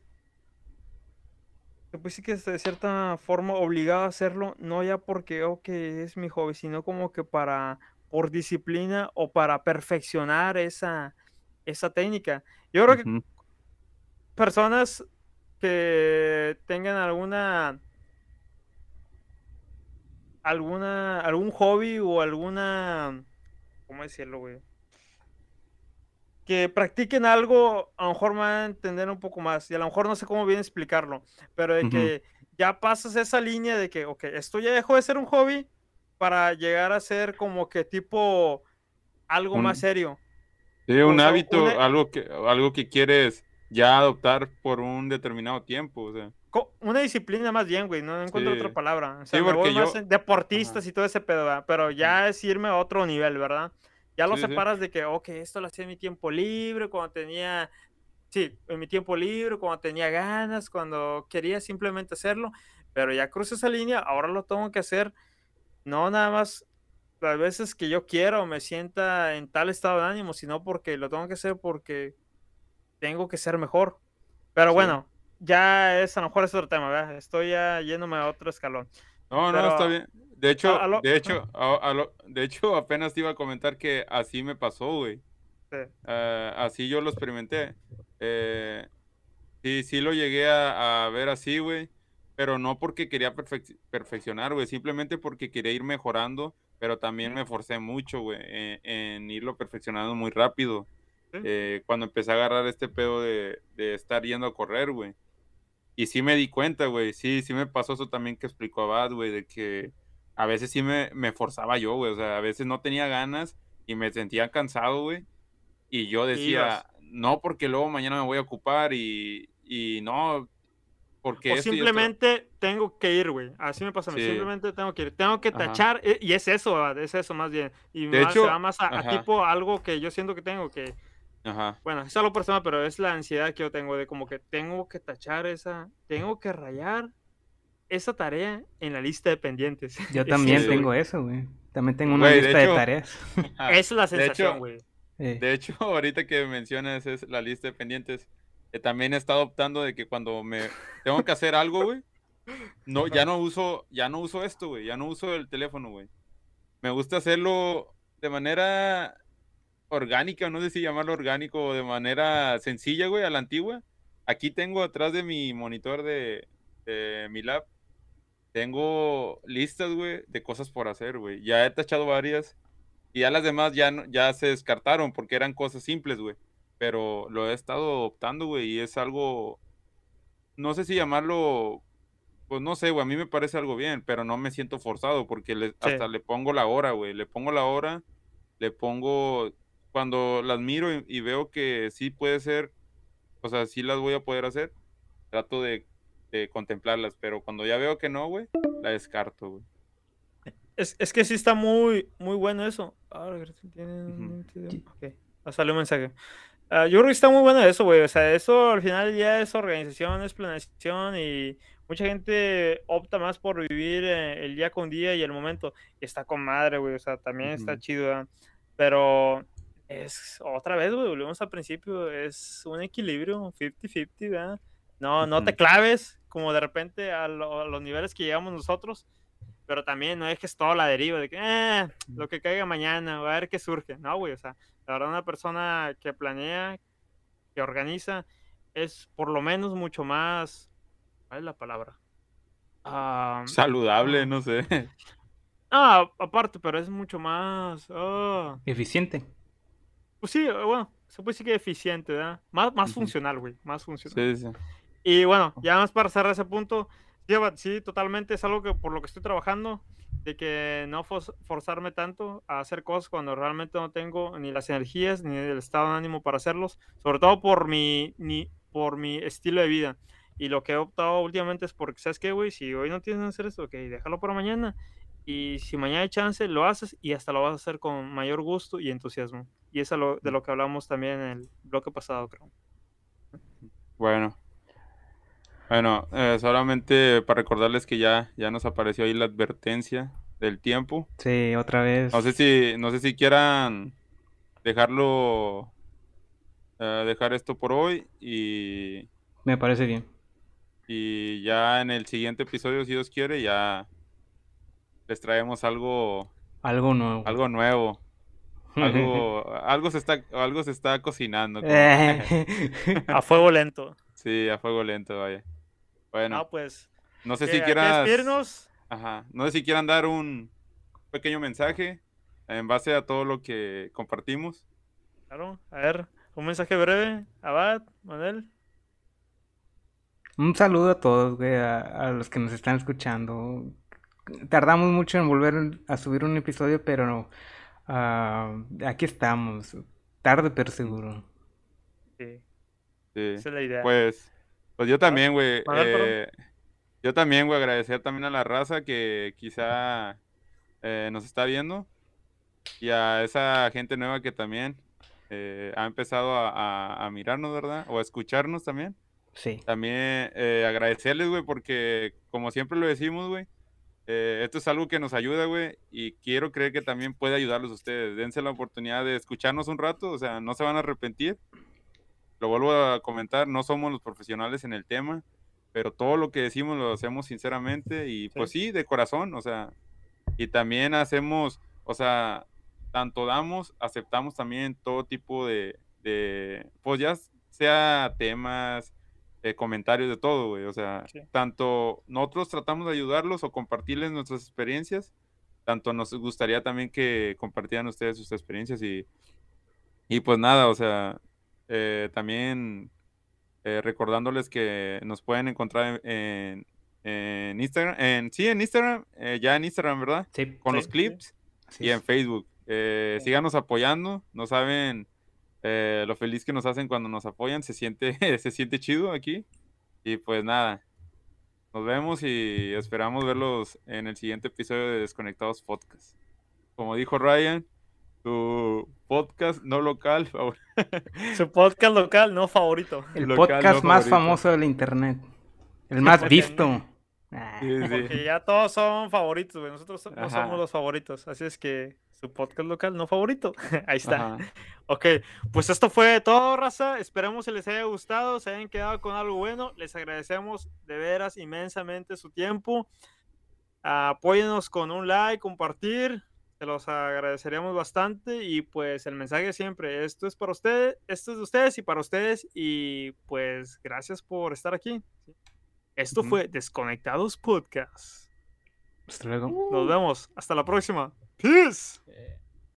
pues sí que de cierta forma obligado a hacerlo, no ya porque, ok, es mi hobby, sino como que para, por disciplina o para perfeccionar esa, esa técnica. Yo creo que personas que tengan alguna alguna algún hobby o alguna ¿cómo decirlo, güey? Que practiquen algo, a lo mejor me van a entender un poco más y a lo mejor no sé cómo bien explicarlo, pero de que ya pasas esa línea de que, ok, esto ya dejó de ser un hobby para llegar a ser como que tipo algo más serio. Sí, un hábito, algo que algo que quieres ya adoptar por un determinado tiempo, o sea. Una disciplina más bien, güey, no encuentro otra palabra. O sea, me voy más deportistas y todo ese pedo, pero ya es irme a otro nivel, ¿verdad? Ya lo separas de que, ok, esto lo hacía en mi tiempo libre, cuando tenía, sí, en mi tiempo libre, cuando tenía ganas, cuando quería simplemente hacerlo, pero ya cruzo esa línea, ahora lo tengo que hacer, no nada más las veces que yo quiero me sienta en tal estado de ánimo, sino porque lo tengo que hacer porque tengo que ser mejor. Pero bueno, ya es a lo mejor es otro tema, ¿verdad? Estoy ya yéndome a otro escalón. No, no, está bien. De hecho, de hecho, de hecho, <laughs> apenas te iba a comentar que así me pasó, güey. Sí. Ah, así yo lo experimenté. Eh, sí, sí lo llegué a, ver así, güey. Pero no porque quería perfeccionar, güey. Simplemente porque quería ir mejorando. Pero también me forcé mucho, güey, en irlo perfeccionando muy rápido. Eh, cuando empecé a agarrar este pedo de, estar yendo a correr, güey. Y sí me di cuenta, güey, sí, sí me pasó eso también que explicó Abad, güey, de que a veces sí me, me forzaba yo, güey, o sea, a veces no tenía ganas y me sentía cansado, güey. Y yo decía, no, porque luego mañana me voy a ocupar y, y no, porque... O simplemente tengo que ir, güey. Así me pasa a mí. Simplemente tengo que ir. Tengo que tachar. Eh, y es eso, es eso más bien. Y de hecho, más a, tipo algo que yo siento que tengo que Ajá. Bueno, es algo personal, pero es la ansiedad que yo tengo de como que tengo que tachar esa, tengo que rayar esa tarea en la lista de pendientes. <laughs> Yo también tengo eso, güey. También tengo una lista de, tareas. <laughs> Esa es la sensación, güey. De, hecho, <laughs> ahorita que mencionas es la lista de pendientes, eh, también he estado optando de que cuando me tengo que hacer algo, güey, no, ya no uso, ya no uso esto, güey, ya no uso el teléfono, güey. Me gusta hacerlo de manera orgánica, no sé si llamarlo orgánico de manera sencilla, güey, a la antigua. Aquí tengo atrás de mi monitor de, mi lab, tengo listas, güey, de cosas por hacer, güey. Ya he tachado varias y ya las demás ya, ya se descartaron porque eran cosas simples, güey. Pero lo he estado optando, güey, y es algo, no sé si llamarlo pues no sé, güey, a mí me parece algo bien, pero no me siento forzado porque le, Sí. hasta le pongo la hora, güey, le pongo la hora, le pongo, cuando las miro y, y veo que sí puede ser, o sea, sí las voy a poder hacer, trato de, de contemplarlas, pero cuando ya veo que no, güey, la descarto, güey. Es, es que sí está muy, muy bueno eso. Ah, gracias, tiene. Ok, ah, salió un mensaje. Ah, yo creo que está muy bueno eso, güey. O sea, eso al final ya es organización, es planeación y mucha gente opta más por vivir eh, el día con día y el momento. Y está con madre, güey. O sea, también está Ujú. chido. ¿verdad? Pero es otra vez, güey, volvemos al principio. Es un equilibrio 50-50, ¿verdad? No, no te claves como de repente a, lo- a los niveles que llegamos nosotros pero también no dejes todo la deriva de que "Eh, lo que caiga mañana, a ver qué surge. No, güey, o sea, la verdad, una persona que planea, que organiza, es por lo menos mucho más. ¿Cuál es la palabra? Ah, Saludable, ah. no sé. ah, aparte, pero es mucho más. Eficiente. pues sí, bueno, se puede decir que eficiente, ¿verdad? Más, más funcional, güey, más funcional. Sí, sí. Y bueno, ya más para cerrar ese punto, sí, totalmente es algo que por lo que estoy trabajando, de que no forzarme tanto a hacer cosas cuando realmente no tengo ni las energías ni el estado de ánimo para hacerlos, sobre todo por mi, ni, por mi estilo de vida. Y lo que he optado últimamente es porque, ¿sabes qué, güey? Si hoy no tienes que hacer esto, ok, déjalo para mañana. Y si mañana hay chance, lo haces y hasta lo vas a hacer con mayor gusto y entusiasmo. Y eso es de lo que hablamos también en el bloque pasado, creo. Bueno. Bueno, eh, solamente para recordarles que ya, ya nos apareció ahí la advertencia del tiempo. Sí, otra vez. No sé si, no sé si quieran dejarlo, eh, dejar esto por hoy y, Me parece bien. y ya en el siguiente episodio, si Dios quiere, ya les traemos algo, Algo nuevo. algo nuevo. <laughs> Algo, algo se está, algo se está cocinando. como- Eh. A fuego lento. Sí, a fuego lento, vaya. Bueno, Ah, pues. no sé que si quieras. despedirnos. Ajá. No sé si quieran dar un pequeño mensaje en base a todo lo que compartimos. Claro, a ver, un mensaje breve. Abad, Manuel. Un saludo a todos, güey, a, a los que nos están escuchando. Tardamos mucho en volver a subir un episodio, pero no. ah, aquí estamos. Tarde, pero seguro. Sí, Sí. esa es la idea. Pues, pues yo también, güey. Eh, yo también, güey, agradecer también a la raza que quizá eh, nos está viendo y a esa gente nueva que también eh, ha empezado a, a- a mirarnos, ¿verdad? O a escucharnos también. Sí. También agradecerles, güey, porque como siempre lo decimos, güey, esto es algo que nos ayuda, güey, y quiero creer que también puede ayudarlos a ustedes. Dense la oportunidad de escucharnos un rato, o sea, no se van a arrepentir. Lo vuelvo a comentar, no somos los profesionales en el tema, pero todo lo que decimos lo hacemos sinceramente y pues sí, de corazón, o sea, y también hacemos, o sea, tanto damos, aceptamos también todo tipo de, de pues ya sea temas, eh, comentarios de todo, güey. O sea, Sí. tanto nosotros tratamos de ayudarlos o compartirles nuestras experiencias, tanto nos gustaría también que compartieran ustedes sus experiencias y, y pues nada, o sea, eh, también eh, recordándoles que nos pueden encontrar en, en Instagram, en, sí, en Instagram, eh, ya en Instagram, ¿verdad? Sí. Con Sí, los clips y en. Facebook. Sí. síganos apoyando, no saben lo feliz que nos hacen cuando nos apoyan, se siente, <laughs> se siente chido aquí. Y pues nada, nos vemos y esperamos verlos en el siguiente episodio de Desconectados Podcast. Como dijo Ryan, tu podcast no local favor- <laughs> Su podcast local, no favorito. El local, podcast no más favorito. famoso del internet. El más Porque visto. Ah, Sí, sí. Porque ya todos son favoritos, güey. Nosotros no somos los favoritos. Así es que su podcast local no favorito. <laughs> Ahí está. Ajá. Ok, pues esto fue todo, raza. Esperamos que les haya gustado, se hayan quedado con algo bueno. Les agradecemos de veras inmensamente su tiempo. Apóyenos con un like, compartir. Se los agradeceríamos bastante. Y pues el mensaje siempre, esto es para ustedes, esto es de ustedes y para ustedes. Y pues gracias por estar aquí. Esto fue Desconectados Podcast. hasta luego. Nos vemos. Hasta la próxima. Peace. Eh,